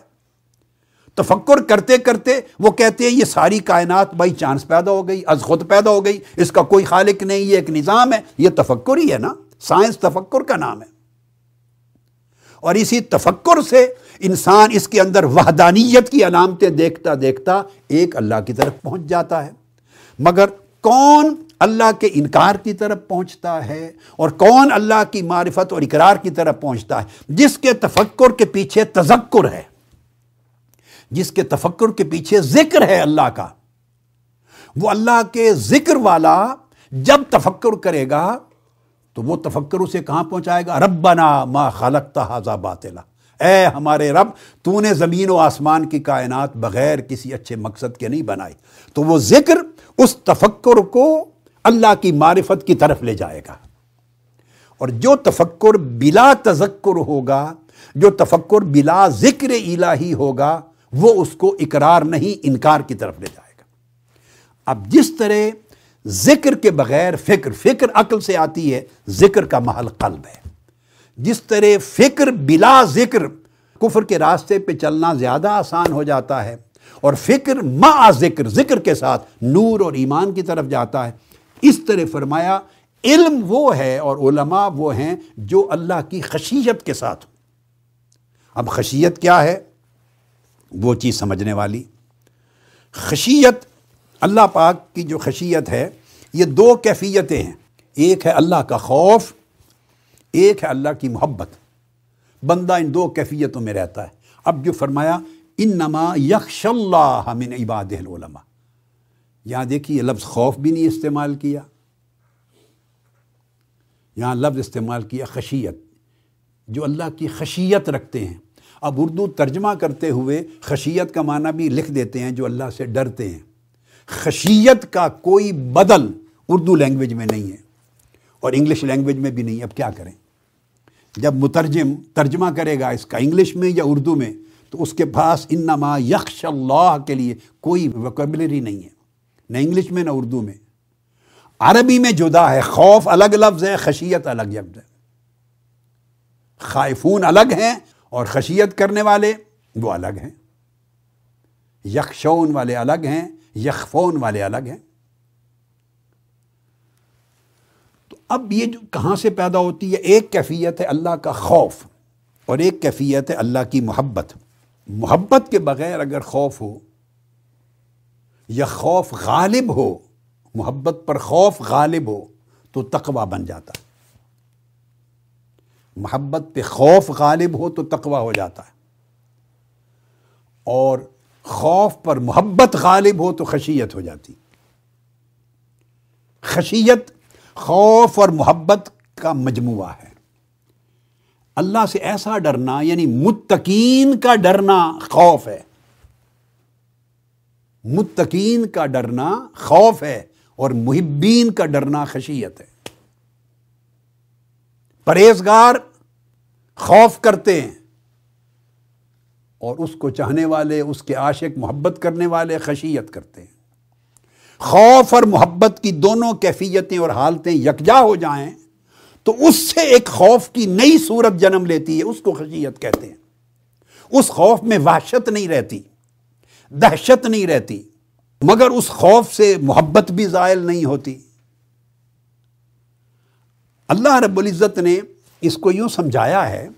تفکر کرتے کرتے وہ کہتے ہیں، یہ ساری کائنات بائی چانس پیدا ہو گئی، از خود پیدا ہو گئی، اس کا کوئی خالق نہیں، یہ ایک نظام ہے۔ یہ تفکر ہی ہے نا، سائنس تفکر کا نام ہے۔ اور اسی تفکر سے انسان اس کے اندر وحدانیت کی علامتیں دیکھتا دیکھتا ایک اللہ کی طرف پہنچ جاتا ہے۔ مگر کون اللہ کے انکار کی طرف پہنچتا ہے اور کون اللہ کی معرفت اور اقرار کی طرف پہنچتا ہے؟ جس کے تفکر کے پیچھے تذکر ہے۔ جس کے تفکر کے پیچھے ذکر ہے اللہ کا۔ وہ اللہ کے ذکر والا جب تفکر کرے گا تو وہ تفکر اسے کہاں پہنچائے گا؟ ربنا ما خلقتا حاضا باطلا۔ اے ہمارے رب، تو نے زمین و آسمان کی کائنات بغیر کسی اچھے مقصد کے نہیں بنائی۔ تو وہ ذکر اس تفکر کو اللہ کی معرفت کی طرف لے جائے گا۔ اور جو تفکر بلا تذکر ہوگا، جو تفکر بلا ذکر الہی ہوگا، وہ اس کو اقرار نہیں، انکار کی طرف لے جائے گا۔ اب جس طرح ذکر کے بغیر فکر فکر عقل سے آتی ہے، ذکر کا محل قلب ہے۔ جس طرح فکر بلا ذکر کفر کے راستے پہ چلنا زیادہ آسان ہو جاتا ہے اور فکر ما ذکر ذکر کے ساتھ نور اور ایمان کی طرف جاتا ہے۔ اس طرح فرمایا، علم وہ ہے اور علماء وہ ہیں جو اللہ کی خشیت کے ساتھ اب خشیت کیا ہے؟ وہ چیز سمجھنے والی۔ خشیت، اللہ پاک کی جو خشیت ہے، یہ دو کیفیتیں ہیں۔ ایک ہے اللہ کا خوف، ایک ہے اللہ کی محبت۔ بندہ ان دو کیفیتوں میں رہتا ہے۔ اب جو فرمایا ان نما یکش اللہ من عباد العلماء۔ یہاں دیکھیے لفظ خوف بھی نہیں استعمال کیا۔ یہاں لفظ استعمال کیا خشیت۔ جو اللہ کی خشیت رکھتے ہیں۔ اب اردو ترجمہ کرتے ہوئے خشیت کا معنی بھی لکھ دیتے ہیں جو اللہ سے ڈرتے ہیں۔ خشیت کا کوئی بدل اردو لینگویج میں نہیں ہے۔ اور انگلش لینگویج میں بھی نہیں۔ اب کیا کریں؟ جب مترجم ترجمہ کرے گا اس کا انگلش میں یا اردو میں تو اس کے پاس انما یکش اللہ کے لیے کوئی وکیبلری نہیں ہے، نہ انگلش میں، نہ اردو میں۔ عربی میں جدا ہے، خوف الگ لفظ ہے، خشیت الگ لفظ ہے۔ خائفون الگ ہیں اور خشیت کرنے والے وہ الگ ہیں۔ یکشون والے الگ ہیں، یخفون والے الگ ہیں۔ تو اب یہ جو کہاں سے پیدا ہوتی ہے؟ ایک کیفیت ہے اللہ کا خوف اور ایک کیفیت ہے اللہ کی محبت۔ محبت کے بغیر اگر خوف ہو یا خوف غالب ہو، محبت پر خوف غالب ہو، تو تقوی بن جاتا ہے۔ محبت پہ خوف غالب ہو، تو تقوی ہو جاتا ہے۔ اور خوف پر محبت غالب ہو، تو خشیت ہو جاتی۔ خشیت، خوف اور محبت کا مجموعہ ہے۔ اللہ سے ایسا ڈرنا یعنی متقین کا ڈرنا خوف ہے۔ متقین کا ڈرنا خوف ہے اور محبین کا ڈرنا خشیت ہے۔ پرہیزگار خوف کرتے ہیں اور اس کو چاہنے والے، اس کے عاشق محبت کرنے والے خشیت کرتے ہیں۔ خوف اور محبت کی دونوں کیفیتیں اور حالتیں یکجا ہو جائیں تو اس سے ایک خوف کی نئی صورت جنم لیتی ہے، اس کو خشیت کہتے ہیں۔ اس خوف میں وحشت نہیں رہتی، دہشت نہیں رہتی، مگر اس خوف سے محبت بھی زائل نہیں ہوتی۔ اللہ رب العزت نے اس کو یوں سمجھایا ہے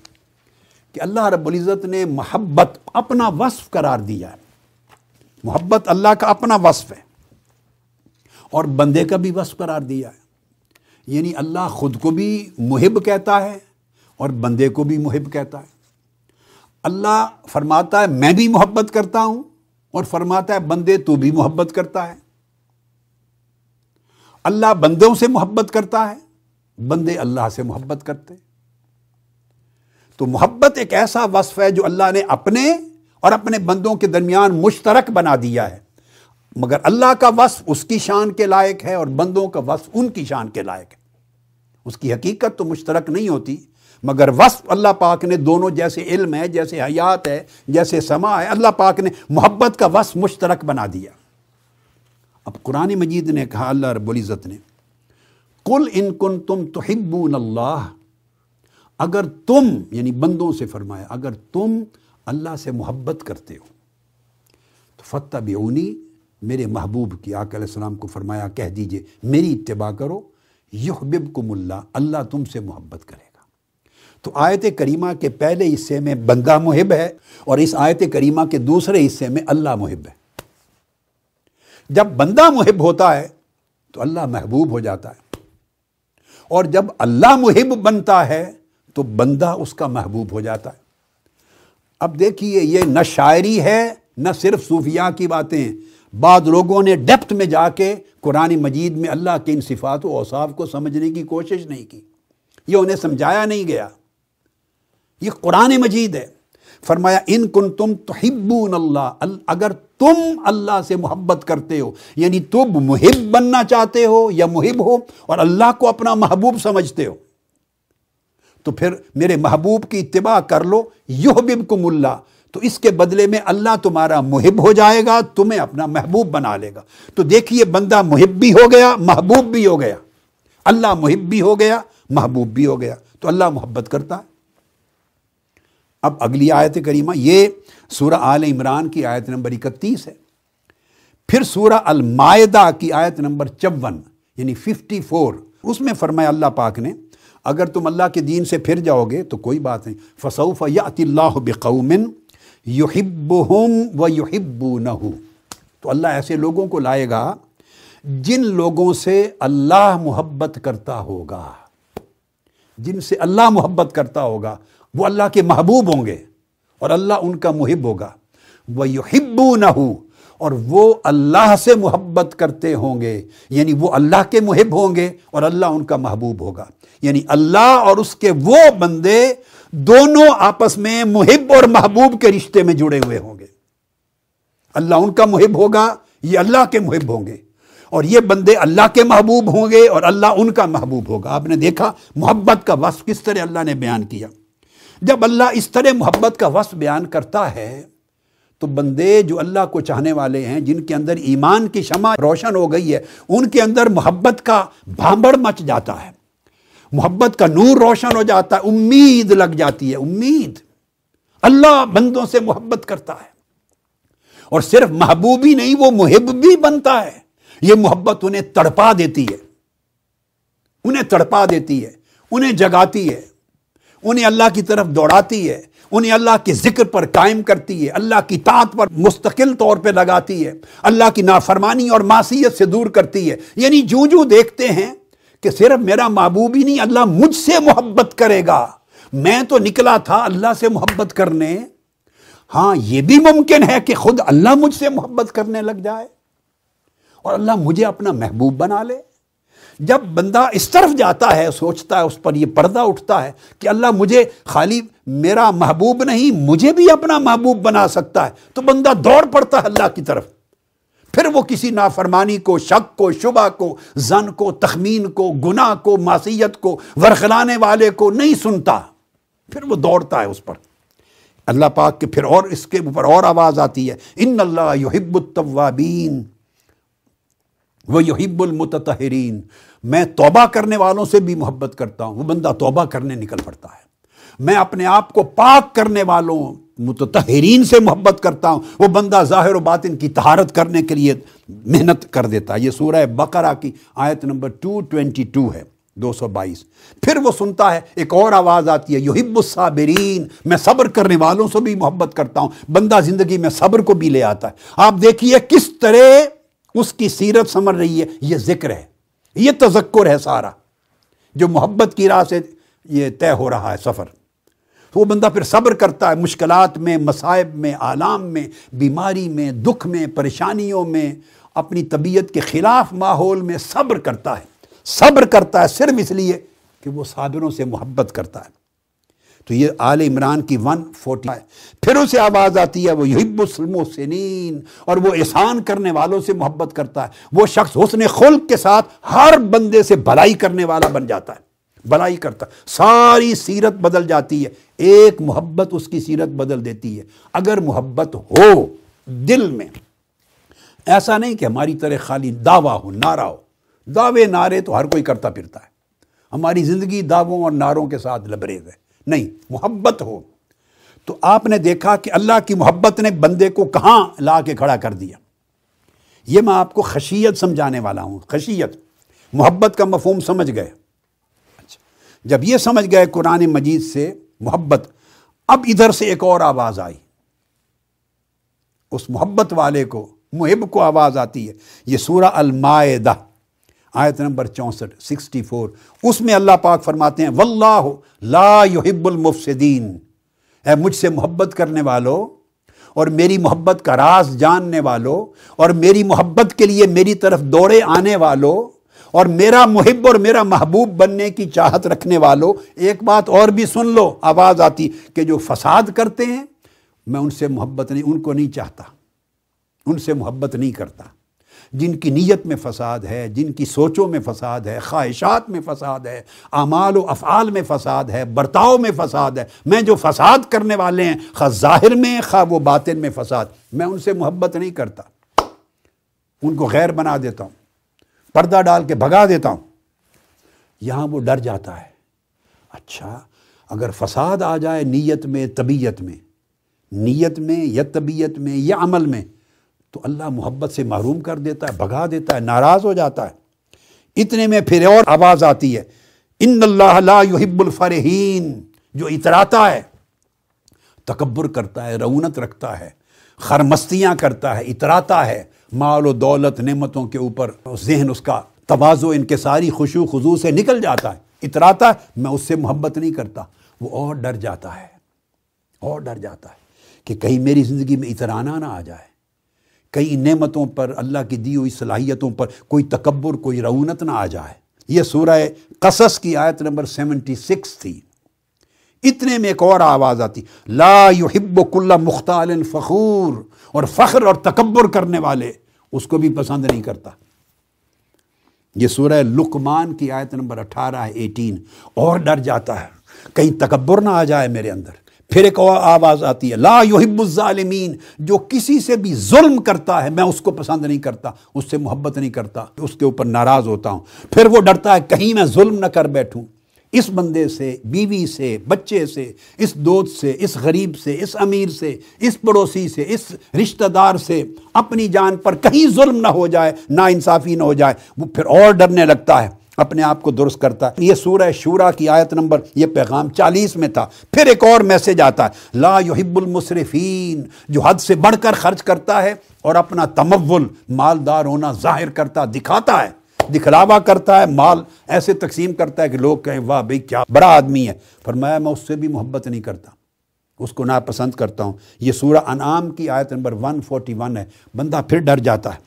کہ اللہ رب العزت نے محبت اپنا وصف قرار دیا ہے۔ محبت اللہ کا اپنا وصف ہے اور بندے کا بھی وصف قرار دیا ہے۔ یعنی اللہ خود کو بھی محب کہتا ہے اور بندے کو بھی محب کہتا ہے۔ اللہ فرماتا ہے، میں بھی محبت کرتا ہوں اور فرماتا ہے، بندے تو بھی محبت کرتا ہے۔ اللہ بندوں سے محبت کرتا ہے، بندے اللہ سے محبت کرتے تو محبت ایک ایسا وصف ہے جو اللہ نے اپنے اور اپنے بندوں کے درمیان مشترک بنا دیا ہے۔ مگر اللہ کا وصف اس کی شان کے لائق ہے اور بندوں کا وصف ان کی شان کے لائق ہے۔ اس کی حقیقت تو مشترک نہیں ہوتی، مگر وصف اللہ پاک نے دونوں جیسے علم ہے، جیسے حیات ہے، جیسے سما ہے، اللہ پاک نے محبت کا وصف مشترک بنا دیا۔ اب قرآن مجید نے کہا، اللہ رب العزت نے کل ان کن تم تو اللہ، اگر تم یعنی بندوں سے فرمایا، اگر تم اللہ سے محبت کرتے ہو، تو فتح بیونی میرے محبوب کی آک علیہ السلام کو فرمایا، کہہ دیجیے، میری اتباع کرو، یحببکم اللہ اللہ تم سے محبت کرے گا۔ تو آیت کریمہ کے پہلے حصے میں بندہ محب ہے اور اس آیت کریمہ کے دوسرے حصے میں اللہ محب ہے۔ جب بندہ محب ہوتا ہے تو اللہ محبوب ہو جاتا ہے۔ اور جب اللہ محب بنتا ہے تو بندہ اس کا محبوب ہو جاتا ہے۔ اب دیکھیے، یہ نہ شاعری ہے، نہ صرف صوفیاء کی باتیں بعض لوگوں نے ڈیپتھ میں جا کے قرآن مجید میں اللہ کے ان صفات و اوصاف کو سمجھنے کی کوشش نہیں کی۔ یہ انہیں سمجھایا نہیں گیا۔ یہ قرآن مجید ہے۔ فرمایا، ان کن تم تحبون اللہ۔ اگر تم اللہ سے محبت کرتے ہو یعنی تم محب بننا چاہتے ہو یا محب ہو اور اللہ کو اپنا محبوب سمجھتے ہو، تو پھر میرے محبوب کی اتباع کر لو۔ یحببکم اللہ۔ تو اس کے بدلے میں اللہ تمہارا محب ہو جائے گا، تمہیں اپنا محبوب بنا لے گا۔ تو دیکھیے، بندہ محب بھی ہو گیا، محبوب بھی ہو گیا۔ اللہ محب بھی ہو گیا، محبوب بھی ہو گیا۔ تو اللہ محبت کرتا ہے۔ اب اگلی آیت کریمہ، یہ سورہ آل عمران کی آیت نمبر اکتیس ہے۔ پھر سورہ المائدہ کی آیت نمبر چون یعنی ففٹی فور اس میں فرمایا اللہ پاک نے، اگر تم اللہ کے دین سے پھر جاؤ گے تو کوئی بات نہیں۔ فصوف یات اللہ بقومن یحبہم و یحبونہو تو اللہ ایسے لوگوں کو لائے گا جن لوگوں سے اللہ محبت کرتا ہوگا۔ جن سے اللہ محبت کرتا ہوگا، وہ اللہ کے محبوب ہوں گے اور اللہ ان کا محب ہوگا۔ وہ یحبونہ اور وہ اللہ سے محبت کرتے ہوں گے یعنی وہ اللہ کے محب ہوں گے اور اللہ ان کا محبوب ہوگا۔ یعنی اللہ اور اس کے وہ بندے دونوں آپس میں محب اور محبوب کے رشتے میں جڑے ہوئے ہوں گے۔ اللہ ان کا محب ہوگا، یہ اللہ کے محب ہوں گے۔ اور یہ بندے اللہ کے محبوب ہوں گے اور اللہ ان کا محبوب ہوگا۔ آپ نے دیکھا محبت کا وصف کس طرح اللہ نے بیان کیا۔ جب اللہ اس طرح محبت کا وصف بیان کرتا ہے، تو بندے جو اللہ کو چاہنے والے ہیں، جن کے اندر ایمان کی شمع روشن ہو گئی ہے، ان کے اندر محبت کا بھامبڑ مچ جاتا ہے۔ محبت کا نور روشن ہو جاتا ہے، امید لگ جاتی ہے، امید۔ اللہ بندوں سے محبت کرتا ہے۔ اور صرف محبوب ہی نہیں، وہ محب بھی بنتا ہے۔ یہ محبت انہیں تڑپا دیتی ہے۔ انہیں تڑپا دیتی ہے، انہیں جگاتی ہے۔ انہیں اللہ کی طرف دوڑاتی ہے۔ انہیں اللہ کے ذکر پر قائم کرتی ہے۔ اللہ کی طاعت پر مستقل طور پہ لگاتی ہے۔ اللہ کی نافرمانی اور معصیت سے دور کرتی ہے۔ یعنی جو جو دیکھتے ہیں کہ صرف میرا محبوب ہی نہیں، اللہ مجھ سے محبت کرے گا۔ میں تو نکلا تھا اللہ سے محبت کرنے۔ ہاں یہ بھی ممکن ہے کہ خود اللہ مجھ سے محبت کرنے لگ جائے۔ اور اللہ مجھے اپنا محبوب بنا لے۔ جب بندہ اس طرف جاتا ہے، سوچتا ہے، اس پر یہ پردہ اٹھتا ہے کہ اللہ مجھے خالی میرا محبوب نہیں، مجھے بھی اپنا محبوب بنا سکتا ہے، تو بندہ دوڑ پڑتا ہے اللہ کی طرف۔ پھر وہ کسی نافرمانی کو، شک کو، شبہ کو، زن کو، تخمین کو، گناہ کو، معصیت کو، ورخلانے والے کو نہیں سنتا۔ پھر وہ دوڑتا ہے اس پر۔ اللہ پاک کے پھر اور اس کے اوپر اور آواز آتی ہے۔ ان اللہ یحب التوابین، وہ یحب المتطہرین۔ میں توبہ کرنے والوں سے بھی محبت کرتا ہوں۔ وہ بندہ توبہ کرنے نکل پڑتا ہے۔ میں اپنے آپ کو پاک کرنے والوں متطہرین سے محبت کرتا ہوں، وہ بندہ ظاہر و باطن کی تہارت کرنے کے لیے محنت کر دیتا ہے۔ یہ سورہ بقرہ کی آیت نمبر 222 ہے دو سو بائیس پھر وہ سنتا ہے، ایک اور آواز آتی ہے، یحب الصابرین، میں صبر کرنے والوں سے بھی محبت کرتا ہوں۔ بندہ زندگی میں صبر کو بھی لے آتا ہے۔ آپ دیکھیے کس طرح اس کی سیرت سمجھ رہی ہے۔ یہ ذکر ہے۔ یہ تذکر ہے سارا۔ جو محبت کی راہ سے یہ طے ہو رہا ہے، سفر۔ تو وہ بندہ پھر صبر کرتا ہے مشکلات میں، مصائب میں عالام میں، بیماری میں، دکھ میں، پریشانیوں میں، اپنی طبیعت کے خلاف ماحول میں صبر کرتا ہے۔ صبر کرتا ہے صرف اس لیے کہ وہ صابروں سے محبت کرتا ہے۔ تو یہ آل عمران کی ون فورٹی ہے۔ پھر اسے آواز آتی ہے، وہ یحب السلم و سنین اور وہ احسان کرنے والوں سے محبت کرتا ہے۔ وہ شخص حسن خلق کے ساتھ ہر بندے سے بھلائی کرنے والا بن جاتا ہے۔ بھلائی کرتا۔ ساری سیرت بدل جاتی ہے۔ ایک محبت اس کی سیرت بدل دیتی ہے۔ اگر محبت ہو دل میں، ایسا نہیں کہ ہماری طرح خالی دعویٰ ہو، نعرہ ہو۔ دعوے، نعرے تو ہر کوئی کرتا پھرتا ہے۔ ہماری زندگی دعووں اور نعروں کے ساتھ لبریز ہے۔ نہیں، محبت ہو۔ تو آپ نے دیکھا کہ اللہ کی محبت نے بندے کو کہاں لا کے کھڑا کر دیا۔ یہ میں آپ کو خشیت سمجھانے والا ہوں، خشیت۔ محبت کا مفہوم سمجھ گئے۔ جب یہ سمجھ گئے قرآن مجید سے محبت، اب ادھر سے ایک اور آواز آئی۔ اس محبت والے کو، محب کو آواز آتی ہے۔ یہ سورہ المائدہ، آیت نمبر چونسٹھ، سکسٹی فور۔ اس میں اللہ پاک فرماتے ہیں، واللہ لا يحب المفسدین۔ اے مجھ سے محبت کرنے والوں اور میری محبت کا راز جاننے والوں اور میری محبت کے لیے میری طرف دوڑے آنے والوں اور میرا محب اور میرا محبوب بننے کی چاہت رکھنے والوں ایک بات اور بھی سن لو، آواز آتی کہ جو فساد کرتے ہیں، میں ان سے محبت نہیں، ان کو نہیں چاہتا، ان سے محبت نہیں کرتا۔ جن کی نیت میں فساد ہے، جن کی سوچوں میں فساد ہے، خواہشات میں فساد ہے، اعمال و افعال میں فساد ہے، برتاؤ میں فساد ہے، میں جو فساد کرنے والے ہیں، خواہ ظاہر میں، خواہ وہ باطن میں فساد، میں ان سے محبت نہیں کرتا۔ ان کو غیر بنا دیتا ہوں۔ پردہ ڈال کے بھگا دیتا ہوں۔ یہاں وہ ڈر جاتا ہے۔ اچھا اگر فساد آ جائے نیت میں، طبیعت میں، نیت میں یا طبیعت میں یا عمل میں، تو اللہ محبت سے محروم کر دیتا ہے، بھگا دیتا ہے، ناراض ہو جاتا ہے۔ اتنے میں پھر اور آواز آتی ہے۔ ان اللہ لا يحب الفرحین، جو اتراتا ہے، تکبر کرتا ہے رونت رکھتا ہے، خرمستیاں کرتا ہے، اتراتا ہے۔ مال و دولت نعمتوں کے اوپر ذہن اس کا توازو ان کے ساری خوشو خضو سے نکل جاتا ہے، اتراتا ہے، میں اس سے محبت نہیں کرتا، وہ اور ڈر جاتا ہے، اور ڈر جاتا ہے کہ کہیں میری زندگی میں اترانا نہ آ جائے کئی نعمتوں پر، اللہ کی دی ہوئی صلاحیتوں پر کوئی تکبر، کوئی رونت نہ آ جائے۔ یہ سورہ قصص کی آیت نمبر سیونٹی سکس تھی۔ اتنے میں ایک اور آواز آتی، لا يحب کل مختال فخور، اور فخر اور تکبر کرنے والے اس کو بھی پسند نہیں کرتا۔ یہ سورہ لقمان کی آیت نمبر اٹھارہ ہے ایٹین اور ڈر جاتا ہے۔ کہیں تکبر نہ آ جائے میرے اندر۔ پھر ایک اور آواز آتی ہے، لا يحب الظالمین۔ جو کسی سے بھی ظلم کرتا ہے، میں اس کو پسند نہیں کرتا، اس سے محبت نہیں کرتا، اس کے اوپر ناراض ہوتا ہوں۔ پھر وہ ڈرتا ہے، کہیں میں ظلم نہ کر بیٹھوں۔ اس بندے سے، بیوی سے، بچے سے، اس دوست سے، اس غریب سے، اس امیر سے، اس پڑوسی سے، اس رشتہ دار سے اپنی جان پر کہیں ظلم نہ ہو جائے نا انصافی نہ ہو جائے، وہ پھر اور ڈرنے لگتا ہے، اپنے آپ کو درست کرتا ہے۔ یہ سورہ شورا کی آیت نمبر، یہ پیغام چالیس میں تھا۔ پھر ایک اور میسج آتا ہے، لا يحب المصرفین جو حد سے بڑھ کر خرچ کرتا ہے اور اپنا تمول، مالدار ہونا ظاہر کرتا، دکھاتا ہے۔ دکھلاوا کرتا ہے، مال ایسے تقسیم کرتا ہے کہ لوگ کہیں، واہ بھائی، کیا بڑا آدمی ہے۔ فرمایا، میں اس سے بھی محبت نہیں کرتا، اس کو ناپسند کرتا ہوں۔ یہ سورہ انعام کی آیت نمبر 141 ہے۔ بندہ پھر ڈر جاتا ہے،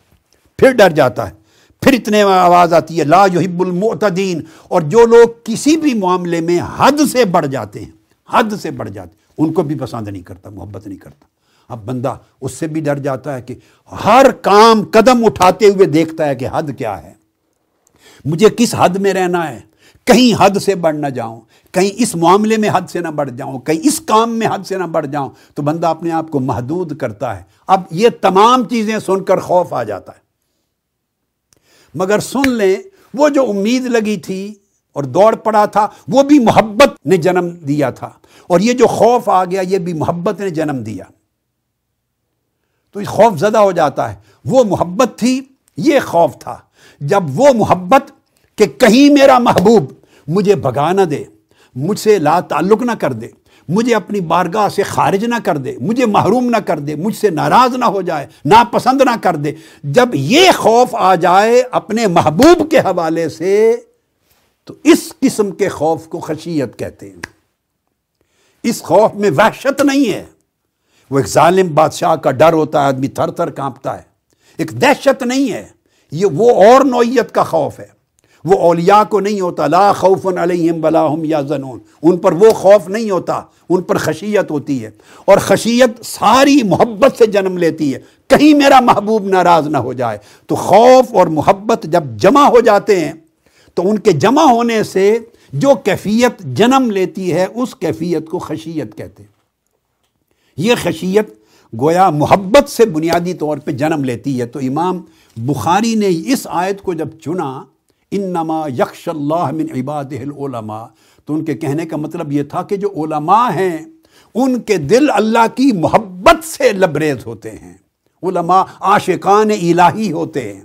پھر ڈر جاتا ہے، پھر اتنے آواز آتی ہے، لا يحب المعتدین۔ اور جو لوگ کسی بھی معاملے میں حد سے بڑھ جاتے ہیں، حد سے بڑھ جاتے ہیں، ان کو بھی پسند نہیں کرتا، محبت نہیں کرتا۔ اب بندہ اس سے بھی ڈر جاتا ہے کہ ہر کام قدم اٹھاتے ہوئے دیکھتا ہے کہ حد کیا ہے۔ مجھے کس حد میں رہنا ہے؟ کہیں حد سے بڑھ نہ جاؤں، کہیں اس معاملے میں حد سے نہ بڑھ جاؤں، کہیں اس کام میں حد سے نہ بڑھ جاؤں، تو بندہ اپنے آپ کو محدود کرتا ہے۔ اب یہ تمام چیزیں سن کر خوف آ جاتا ہے۔ مگر سن لیں، وہ جو امید لگی تھی اور دوڑ پڑا تھا، وہ بھی محبت نے جنم دیا تھا۔ اور یہ جو خوف آ گیا، یہ بھی محبت نے جنم دیا۔ تو خوف زدہ ہو جاتا ہے۔ وہ محبت تھی، یہ خوف تھا۔ جب وہ محبت کہ کہیں میرا محبوب مجھے بھگا نہ دے، مجھ سے لا تعلق نہ کر دے، مجھے اپنی بارگاہ سے خارج نہ کر دے، مجھے محروم نہ کر دے، مجھ سے ناراض نہ ہو جائے، ناپسند نہ کر دے، جب یہ خوف آ جائے اپنے محبوب کے حوالے سے، تو اس قسم کے خوف کو خشیت کہتے ہیں۔ اس خوف میں وحشت نہیں ہے۔ وہ ایک ظالم بادشاہ کا ڈر ہوتا ہے، آدمی تھر تھر کانپتا ہے۔ ایک دہشت نہیں ہے۔ یہ وہ اور نوعیت کا خوف ہے۔ وہ اولیاء کو نہیں ہوتا، لا خوف علیہم ولا هم یا زنون ان پر وہ خوف نہیں ہوتا، ان پر خشیت ہوتی ہے۔ اور خشیت ساری محبت سے جنم لیتی ہے۔ کہیں میرا محبوب ناراض نہ ہو جائے۔ تو خوف اور محبت جب جمع ہو جاتے ہیں، تو ان کے جمع ہونے سے جو کیفیت جنم لیتی ہے، اس کیفیت کو خشیت کہتے ہیں۔ یہ خشیت گویا محبت سے بنیادی طور پہ جنم لیتی ہے تو امام بخاری نے اس آیت کو جب چنا، انما یکش اللہ من عباد العلماء، تو ان کے کہنے کا مطلب یہ تھا کہ جو علماء ہیں، ان کے دل اللہ کی محبت سے لبریز ہوتے ہیں۔ علماء عاشقان الہی ہوتے ہیں۔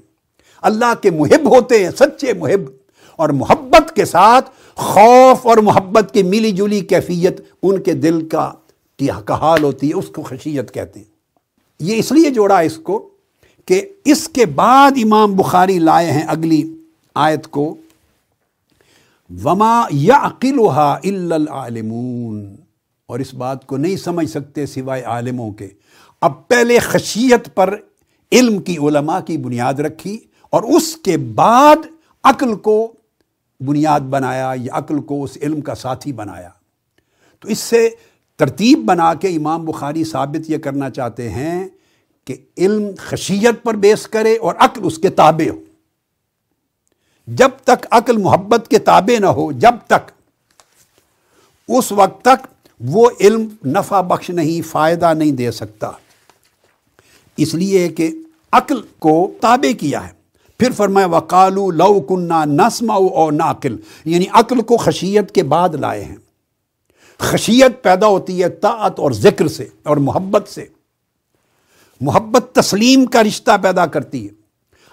اللہ کے محب ہوتے ہیں، سچے محب۔ اور محبت کے ساتھ خوف اور محبت کی ملی جلی کیفیت ان کے دل کا حال ہوتی ہے، اس کو خشیت کہتے ہیں۔ یہ اس لیے جوڑا اس کو کہ اس کے بعد امام بخاری لائے ہیں اگلی آیت کو۔ وما یا العالمون۔ اور اس بات کو نہیں سمجھ سکتے سوائے عالموں کے۔ اب پہلے خشیت پر علم کی علماء کی بنیاد رکھی اور اس کے بعد عقل کو بنیاد بنایا یا عقل کو اس علم کا ساتھی بنایا۔ تو اس سے ترتیب بنا کے امام بخاری ثابت یہ کرنا چاہتے ہیں کہ علم خشیت پر بیس کرے اور عقل اس کے تابع ہو۔ جب تک عقل محبت کے تابع نہ ہو، جب تک اس وقت تک وہ علم نفع بخش نہیں، فائدہ نہیں دے سکتا۔ اس لیے کہ عقل کو تابع کیا ہے۔ پھر فرمایا وکالو لو کنہ نسم او ناقل۔ یعنی عقل کو خشیت کے بعد لائے ہیں۔ خشیت پیدا ہوتی ہے طاعت اور ذکر سے اور محبت سے۔ محبت تسلیم کا رشتہ پیدا کرتی ہے۔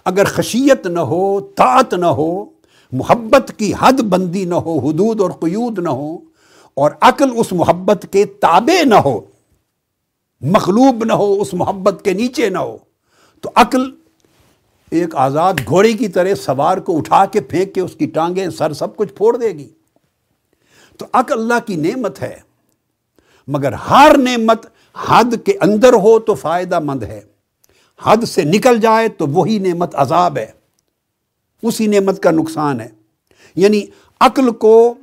اگر خشیت نہ ہو، طاعت نہ ہو، محبت کی حد بندی نہ ہو، حدود اور قیود نہ ہو، اور عقل اس محبت کے تابع نہ ہو مخلوب نہ ہو، اس محبت کے نیچے نہ ہو، تو عقل ایک آزاد گھوڑے کی طرح سوار کو اٹھا کے پھینک کے اس کی ٹانگیں سر سب کچھ پھوڑ دے گی۔ تو عقل اللہ کی نعمت ہے۔ مگر ہر نعمت حد کے اندر ہو تو فائدہ مند ہے۔ حد سے نکل جائے تو وہی نعمت عذاب ہے۔ اسی نعمت کا نقصان ہے۔ یعنی عقل کو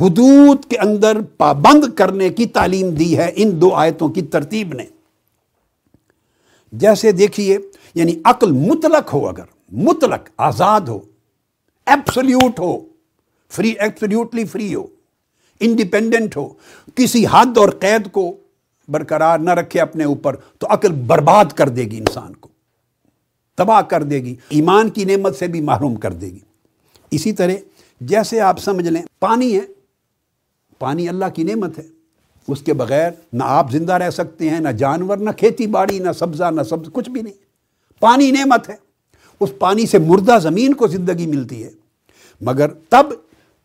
حدود کے اندر پابند کرنے کی تعلیم دی ہے ان دو آیتوں کی ترتیب نے۔ جیسے دیکھیے یعنی عقل مطلق ہو اگر، مطلق، آزاد ہو ایپسلیوٹ ہو فری ایپسلیوٹلی فری ہو۔ انڈیپینڈنٹ ہو، کسی حد اور قید کو برقرار نہ رکھے اپنے اوپر، تو عقل برباد کر دے گی انسان کو، تباہ کر دے گی، ایمان کی نعمت سے بھی محروم کر دے گی۔ اسی طرح جیسے آپ سمجھ لیں، پانی ہے، پانی اللہ کی نعمت ہے۔ اس کے بغیر نہ آپ زندہ رہ سکتے ہیں، نہ جانور، نہ کھیتی باڑی، نہ سبزہ، نہ سبز، کچھ بھی نہیں۔ پانی نعمت ہے۔ اس پانی سے مردہ زمین کو زندگی ملتی ہے۔ مگر تب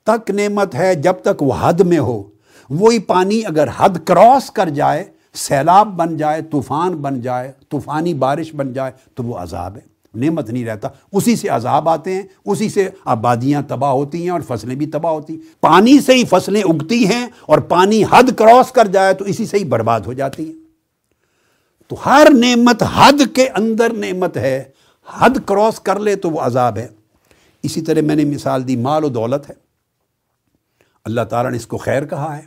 تک نعمت ہے جب تک وہ حد میں ہو۔ وہی پانی اگر حد کراس کر جائے، سیلاب بن جائے، طوفان بن جائے، طوفانی بارش بن جائے، تو وہ عذاب ہے۔ نعمت نہیں رہتا۔ اسی سے عذاب آتے ہیں، اسی سے آبادیاں تباہ ہوتی ہیں اور فصلیں بھی تباہ ہوتی ہیں۔ پانی سے ہی فصلیں اگتی ہیں اور پانی حد کراس کر جائے تو اسی سے ہی برباد ہو جاتی ہیں۔ تو ہر نعمت حد کے اندر نعمت ہے، حد کراس کر لے تو وہ عذاب ہے۔ اسی طرح میں نے مثال دی، مال و دولت ہے۔ اللہ تعالیٰ نے اس کو خیر کہا ہے۔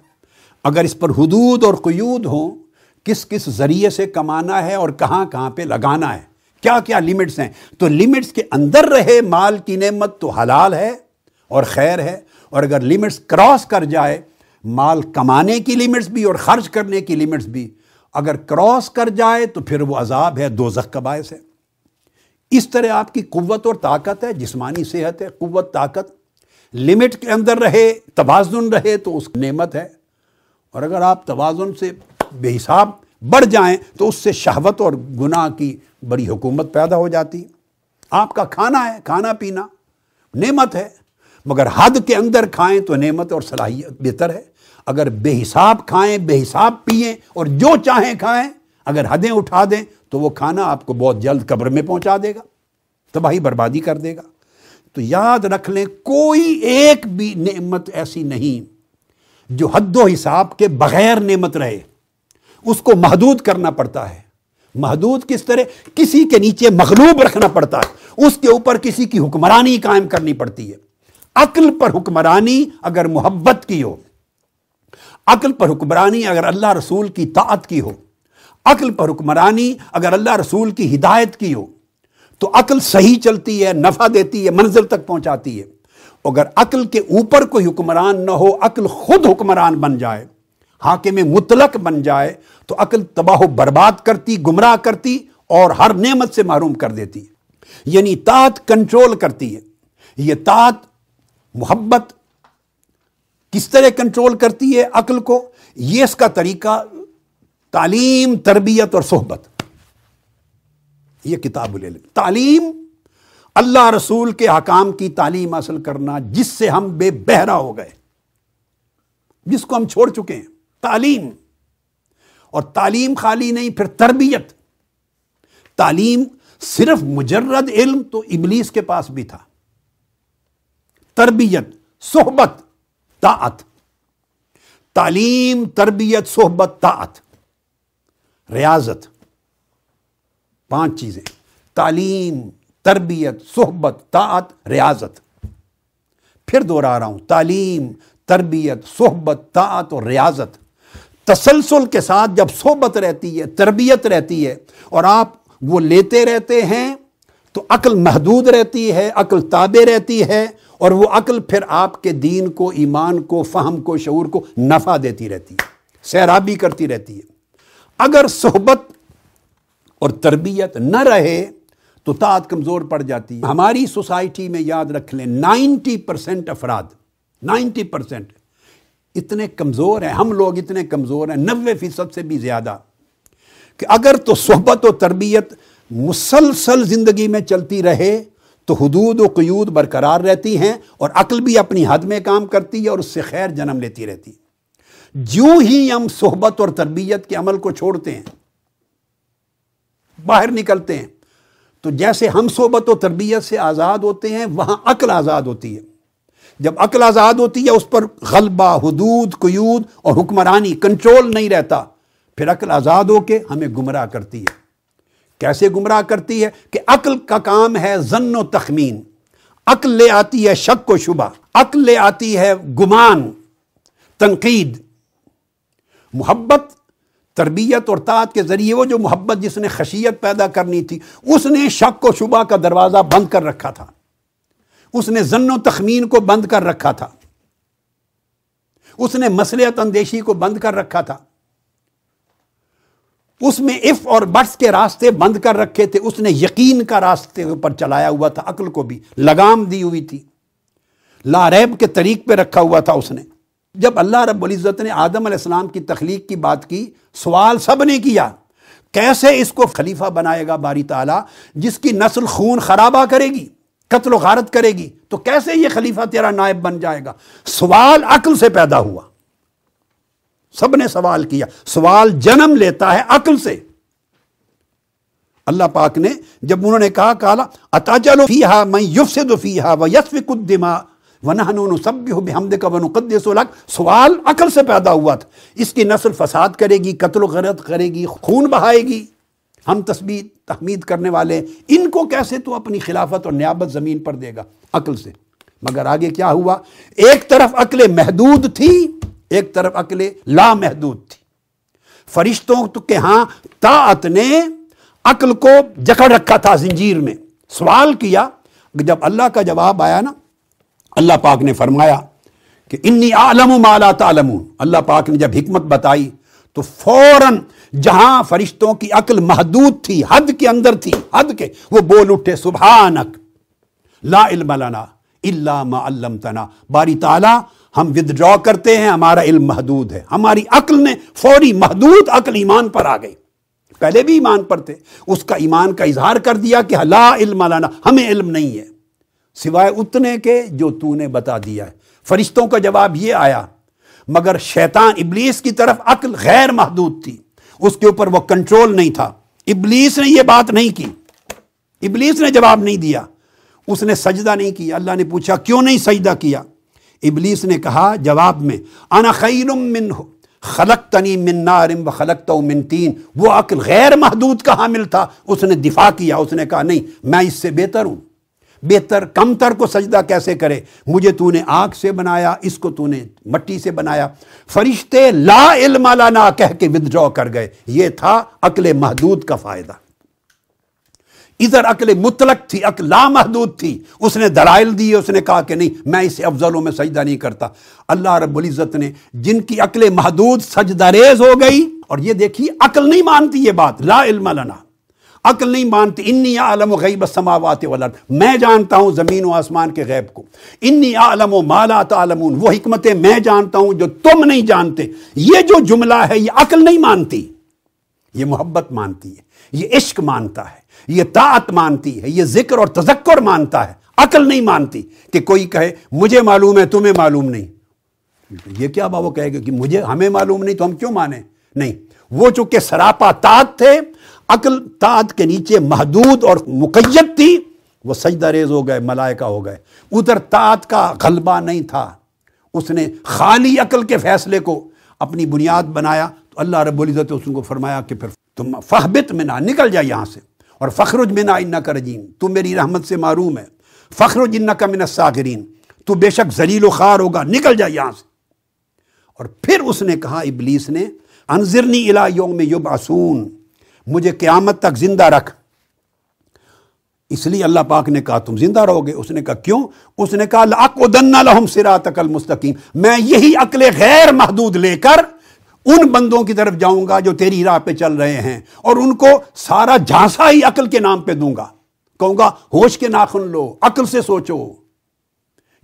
اگر اس پر حدود اور قیود ہوں، کس کس ذریعے سے کمانا ہے اور کہاں کہاں پہ لگانا ہے، کیا کیا لمٹس ہیں، تو لمٹس کے اندر رہے مال کی نعمت تو حلال ہے اور خیر ہے۔ اور اگر لمٹس کراس کر جائے، مال کمانے کی لمٹس بھی اور خرچ کرنے کی لمٹس بھی، اگر کراس کر جائے تو پھر وہ عذاب ہے دو کا باعث ہے۔ اس طرح آپ کی قوت اور طاقت ہے، جسمانی صحت ہے، قوت، طاقت۔ لمٹ کے اندر رہے، توازن رہے تو اس نعمت ہے۔ اور اگر آپ توازن سے بے حساب بڑھ جائیں تو اس سے شہوت اور گناہ کی بڑی حکومت پیدا ہو جاتی آپ کا کھانا ہے، کھانا پینا نعمت ہے، مگر حد کے اندر کھائیں تو نعمت اور صلاحیت بہتر ہے۔ اگر بے حساب کھائیں، بے حساب پئیں اور جو چاہیں کھائیں، اگر حدیں اٹھا دیں تو وہ کھانا آپ کو بہت جلد قبر میں پہنچا دے گا، تباہی بربادی کر دے گا۔ تو یاد رکھ لیں، کوئی ایک بھی نعمت ایسی نہیں جو حد و حساب کے بغیر نعمت رہے۔ اس کو محدود کرنا پڑتا ہے۔ محدود کس طرح؟ کسی کے نیچے مغلوب رکھنا پڑتا ہے۔ اس کے اوپر کسی کی حکمرانی قائم کرنی پڑتی ہے۔ عقل پر حکمرانی اگر محبت کی ہو، عقل پر حکمرانی اگر اللہ رسول کی طاعت کی ہو، عقل پر حکمرانی اگر اللہ رسول کی ہدایت کی ہو تو عقل صحیح چلتی ہے، نفع دیتی ہے، منزل تک پہنچاتی ہے۔ اگر عقل کے اوپر کوئی حکمران نہ ہو، عقل خود حکمران بن جائے، حاکم مطلق بن جائے، تو عقل تباہ و برباد کرتی، گمراہ کرتی اور ہر نعمت سے معروم کر دیتی ہے۔ یعنی طاعت کنٹرول کرتی ہے۔ یہ طاعت محبت کس طرح کنٹرول کرتی ہے عقل کو؟ یہ اس کا طریقہ تعلیم، تربیت اور صحبت۔ یہ کتاب العلم تعلیم، اللہ رسول کے حکام کی تعلیم حاصل کرنا، جس سے ہم بے بہرا ہو گئے، جس کو ہم چھوڑ چکے ہیں۔ تعلیم، اور تعلیم خالی نہیں، پھر تربیت۔ تعلیم صرف مجرد علم تو ابلیس کے پاس بھی تھا۔ تربیت، صحبت، طاعت۔ تعلیم، تربیت، صحبت، طاعت۔ ریاضت۔ پانچ چیزیں تعلیم، تربیت، صحبت، طاعت، ریاضت۔ پھر دوہرا رہا ہوں تعلیم، تربیت، صحبت، طاعت اور ریاضت۔ تسلسل کے ساتھ جب صحبت رہتی ہے، تربیت رہتی ہے اور آپ وہ لیتے رہتے ہیں، تو عقل محدود رہتی ہے، عقل تابع رہتی ہے اور وہ عقل پھر آپ کے دین کو، ایمان کو، فہم کو، شعور کو نفع دیتی رہتی ہے، سیرابی کرتی رہتی ہے۔ اگر صحبت اور تربیت نہ رہے تو طاعت کمزور پڑ جاتی ہے۔ ہماری سوسائٹی میں یاد رکھ لیں نائنٹی پرسینٹ افراد نائنٹی پرسینٹ اتنے کمزور ہیں، ہم لوگ اتنے کمزور ہیں، نوے فیصد سے بھی زیادہ۔ کہ اگر تو صحبت و تربیت مسلسل زندگی میں چلتی رہے تو حدود و قیود برقرار رہتی ہیں اور عقل بھی اپنی حد میں کام کرتی ہے اور اس سے خیر جنم لیتی رہتی۔ جو ہی ہم صحبت اور تربیت کے عمل کو چھوڑتے ہیں باہر نکلتے ہیں۔ تو جیسے ہم صحبت و تربیت سے آزاد ہوتے ہیں، وہاں عقل آزاد ہوتی ہے۔ جب عقل آزاد ہوتی ہے، اس پر غلبہ، حدود، قیود اور حکمرانی، کنٹرول نہیں رہتا۔ پھر عقل آزاد ہو کے ہمیں گمراہ کرتی ہے۔ کیسے گمراہ کرتی ہے؟ کہ عقل کا کام ہے زن و تخمین۔ عقل لے آتی ہے شک و شبہ۔ عقل لے آتی ہے گمان، تنقید۔ محبت تربیت اور طاعت کے ذریعے وہ جو محبت جس نے خشیت پیدا کرنی تھی، اس نے شک و شبہ کا دروازہ بند کر رکھا تھا۔ اس نے زن و تخمین کو بند کر رکھا تھا۔ اس نے مسلحت اندیشی کو بند کر رکھا تھا۔ اس میں اف اور بٹس کے راستے بند کر رکھے تھے۔ اس نے یقین کا راستے پر چلایا ہوا تھا، عقل کو بھی، لگام دی ہوئی تھی۔ لاریب کے طریق پہ رکھا ہوا تھا اس نے۔ جب اللہ رب العزت نے آدم علیہ السلام کی تخلیق کی بات کی، سوال سب نے کیا، کیسے اس کو خلیفہ بنائے گا باری تعالیٰ، جس کی نسل خون خرابہ کرے گی، قتل و غارت کرے گی، تو کیسے یہ خلیفہ تیرا نائب بن جائے گا؟ سوال عقل سے پیدا ہوا۔ سب نے سوال کیا، سوال جنم لیتا ہے عقل سے۔ اللہ پاک نے جب انہوں نے کہا، کالا، اتا چلو فی ہا میں یوف سے دو فی ہا و یس دما ونہن سب بھی ہم کا ون قدس سوال عقل سے پیدا ہوا تھا۔ اس کی نسل فساد کرے گی، قتل و غرت کرے گی، خون بہائے گی۔ ہم تسبیح، تحمید کرنے والے، ان کو کیسے تو اپنی خلافت اور نیابت زمین پر دے گا؟ عقل سے۔ مگر آگے کیا ہوا؟ ایک طرف عقل محدود تھی، ایک طرف عقل لامحدود تھی۔ فرشتوں کے ہاں طاعت نے عقل کو جکڑ رکھا تھا زنجیر میں۔ سوال کیا، جب اللہ کا جواب آیا نا اللہ پاک نے فرمایا کہ انی عالم مالا تعلمون۔ اللہ پاک نے جب حکمت بتائی تو فوراً جہاں فرشتوں کی عقل محدود تھی، حد کے اندر تھی، حد کے، وہ بول اٹھے، سبحانک، لا علم لنا الا ما علمتنا۔ باری تعالی، ہم ودرا کرتے ہیں، ہمارا علم محدود ہے۔ ہماری عقل نے فوری محدود عقل ایمان پر آ گئی۔ پہلے بھی ایمان پر تھے۔ اس کا ایمان کا اظہار کر دیا کہ لا علم لنا، ہمیں علم نہیں ہے۔ سوائے اتنے کے جو تو نے بتا دیا ہے۔ فرشتوں کا جواب یہ آیا، مگر شیطان ابلیس کی طرف عقل غیر محدود تھی۔ اس کے اوپر وہ کنٹرول نہیں تھا۔ ابلیس نے یہ بات نہیں کی۔ ابلیس نے جواب نہیں دیا۔ اس نے سجدہ نہیں کیا۔ اللہ نے پوچھا، کیوں نہیں سجدہ کیا؟ ابلیس نے کہا، جواب میں، انا خیر من خلق تنی من نارم و خلق من تین۔ وہ عقل غیر محدود کا حامل تھا۔ اس نے دفاع کیا۔ اس نے کہا، نہیں، میں اس سے بہتر ہوں۔ بہتر، کم تر کو سجدہ کیسے کرے؟ مجھے تو نے آنکھ سے بنایا، اس کو تو نے مٹی سے بنایا۔ فرشتے لا علم لانا کہہ کے ودرا کر گئے۔ یہ تھا عقل محدود کا فائدہ۔ ادھر عقل مطلق تھی، عقل لامحدود تھی۔ اس نے دلائل دی، اس نے کہا کہ نہیں، میں اسے افضلوں میں سجدہ نہیں کرتا۔ اللہ رب العزت نے جن کی عقل محدود سجدہ ریز ہو گئی، اور یہ دیکھیے، عقل نہیں مانتی یہ بات۔ لا علم لنا عقل نہیں مانتی، انی عالم و غیب السماوات والارض. میں جانتا ہوں زمین و آسمان کے غیب کو۔ انی عالم و مالا تعلمون. وہ حکمتیں میں جانتا ہوں جو تم نہیں جانتے۔ یہ جو جملہ ہے، یہ عقل نہیں مانتی۔ یہ محبت مانتی ہے، یہ عشق مانتا ہے، یہ طاعت مانتی ہے، یہ ذکر اور تذکر مانتا ہے۔ عقل نہیں مانتی کہ کوئی کہے، مجھے معلوم ہے، تمہیں معلوم نہیں. یہ کیا با وہ کہے گا کہ مجھے، ہمیں معلوم نہیں، تو ہم کیوں مانیں؟ نہیں۔ وہ چونکہ سراپا تاعت تھے عقل تاعت کے نیچے محدود اور مقید تھی، وہ سجدہ ریز ہو گئے، ملائکہ ہو گئے۔ ادھر تاعت کا غلبہ نہیں تھا۔ اس نے خالی عقل کے فیصلے کو اپنی بنیاد بنایا۔ تو اللہ رب العزت اس کو فرمایا کہ پھر تم فہبت میں نہ نکل جائے یہاں سے۔ اور فخرج میں نہ ان کا رجیم، تو میری رحمت سے معروم ہے۔ فخر جن کا من الساغرین تو بے شک ذلیل و خار ہوگا، نکل جائے یہاں سے۔ اور پھر اس نے کہا، ابلیس نے، انذرنی الا یوم یبعثون۔ مجھے قیامت تک زندہ رکھ۔ اس لیے اللہ پاک نے کہا، تم زندہ رہو گے؟ اس نے کہا، کیوں؟ اس نے کہا، لَأَقْعُدَنَّ لَهُمْ صِرَاطَكَ الْمُسْتَقِيمِ۔ میں یہی عقل غیر محدود لے کر ان بندوں کی طرف جاؤں گا جو تیری راہ پہ چل رہے ہیں، اور ان کو سارا جھانسا ہی عقل کے نام پہ دوں گا۔ کہوں گا، ہوش کے ناخن لو، عقل سے سوچو۔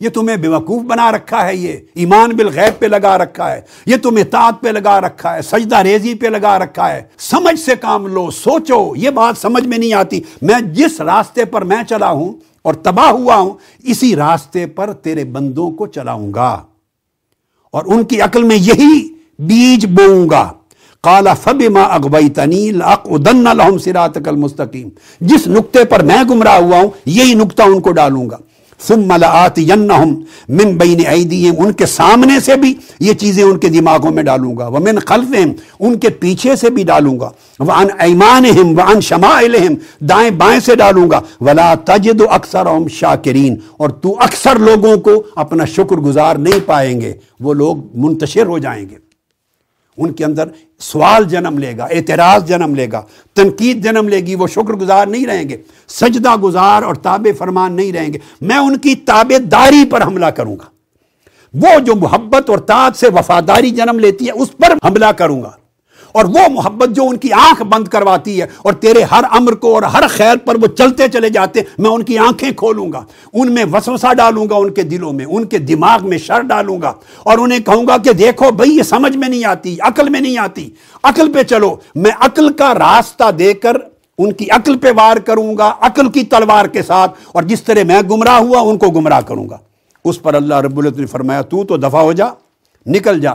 یہ تمہیں بیوقوف بنا رکھا ہے یہ، ایمان بالغیب پہ لگا رکھا ہے، یہ تمہیں اطاعت پہ لگا رکھا ہے، سجدہ ریزی پہ لگا رکھا ہے۔ سمجھ سے کام لو، سوچو، یہ بات سمجھ میں نہیں آتی۔ میں جس راستے پر میں چلا ہوں اور تباہ ہوا ہوں، اسی راستے پر تیرے بندوں کو چلاؤں گا۔ اور ان کی عقل میں یہی بیج بوؤں گا۔ کالا فب ماں اغبئی تنیل اقدن الحم سرات المستقیم۔ جس نقطے پر میں گمراہ ہوا ہوں، یہی نقطہ ان کو ڈالوں گا۔ ثم لآتینہم من بین ایدیہم، ان کے سامنے سے بھی یہ چیزیں ان کے دماغوں میں ڈالوں گا۔ ومن خلفہم، ان کے پیچھے سے بھی ڈالوں گا۔ وعن ایمانہم، وعن شمائلہم، دائیں بائیں سے ڈالوں گا۔ ولا تجد اکثرہم شاکرین۔ اور تو اکثر لوگوں کو اپنا شکر گزار نہیں پائیں گے، وہ لوگ منتشر ہو جائیں گے۔ ان کے اندر سوال جنم لے گا، اعتراض جنم لے گا، تنقید جنم لے گی، وہ شکر گزار نہیں رہیں گے، سجدہ گزار اور تابع فرمان نہیں رہیں گے۔ میں ان کی تابع داری پر حملہ کروں گا۔ وہ جو محبت اور تاج سے وفاداری جنم لیتی ہے، اس پر حملہ کروں گا۔ اور وہ محبت جو ان کی آنکھ بند کرواتی ہے اور تیرے ہر امر کو اور ہر خیر پر وہ چلتے چلے جاتے، میں ان کی آنکھیں کھولوں گا، ان میں وسوسہ ڈالوں گا ان کے دلوں میں، ان کے دماغ میں شر ڈالوں گا اور انہیں کہوں گا کہ دیکھو بھائی، یہ سمجھ میں نہیں آتی، عقل میں نہیں آتی، عقل پہ چلو، میں عقل کا راستہ دے کر ان کی عقل پہ وار کروں گا، عقل کی تلوار کے ساتھ اور جس طرح میں گمراہ ہوا، ان کو گمراہ کروں گا۔ اس پر اللہ رب العزت نے فرمایا، تو تو دفع ہو جا۔ نکل جا۔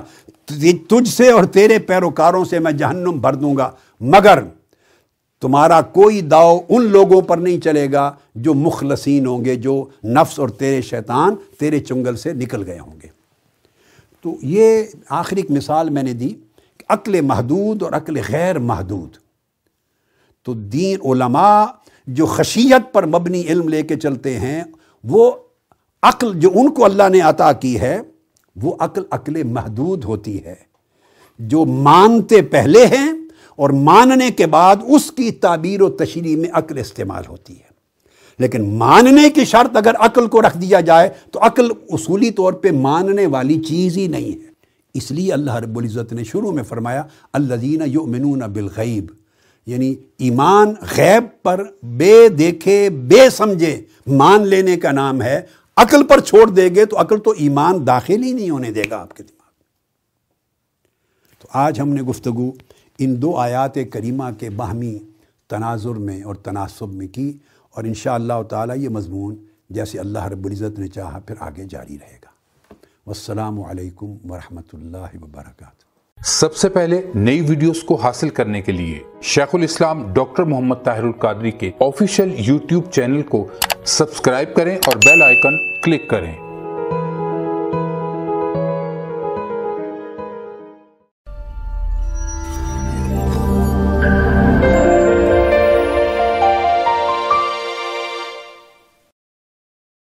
تجھ سے اور تیرے پیروکاروں سے میں جہنم بھر دوں گا۔ مگر تمہارا کوئی داؤ ان لوگوں پر نہیں چلے گا جو مخلصین ہوں گے، جو نفس اور تیرے شیطان تیرے چنگل سے نکل گئے ہوں گے۔ تو یہ آخری ایک مثال میں نے دی کہ عقل محدود اور عقل غیر محدود۔ تو دین علماء جو خشیت پر مبنی علم لے کے چلتے ہیں، وہ عقل جو ان کو اللہ نے عطا کی ہے وہ عقل عقل محدود ہوتی ہے۔ جو مانتے پہلے ہیں اور ماننے کے بعد اس کی تعبیر و تشریح میں عقل استعمال ہوتی ہے۔ لیکن ماننے کی شرط اگر عقل کو رکھ دیا جائے تو عقل اصولی طور پہ ماننے والی چیز ہی نہیں ہے۔ اس لیے اللہ رب العزت نے شروع میں فرمایا، الذین یؤمنون بالغیب یعنی ایمان غیب پر بے دیکھے، بے سمجھے مان لینے کا نام ہے۔ عقل پر چھوڑ دے گے تو عقل تو ایمان داخل ہی نہیں ہونے دے گا آپ کے دماغ تو آج ہم نے گفتگو ان دو آیات کریمہ کے باہمی تناظر میں اور تناسب میں کی اور انشاءاللہ تعالی یہ مضمون جیسے اللہ رب العزت نے چاہا پھر آگے جاری رہے گا۔ والسلام علیکم ورحمۃ اللہ وبرکاتہ۔ سب سے پہلے نئی ویڈیوز کو حاصل کرنے کے لیے شیخ الاسلام ڈاکٹر محمد طاہر القادری کے آفیشیل یوٹیوب چینل کو سبسکرائب کریں اور بیل آئیکن کلک کریں۔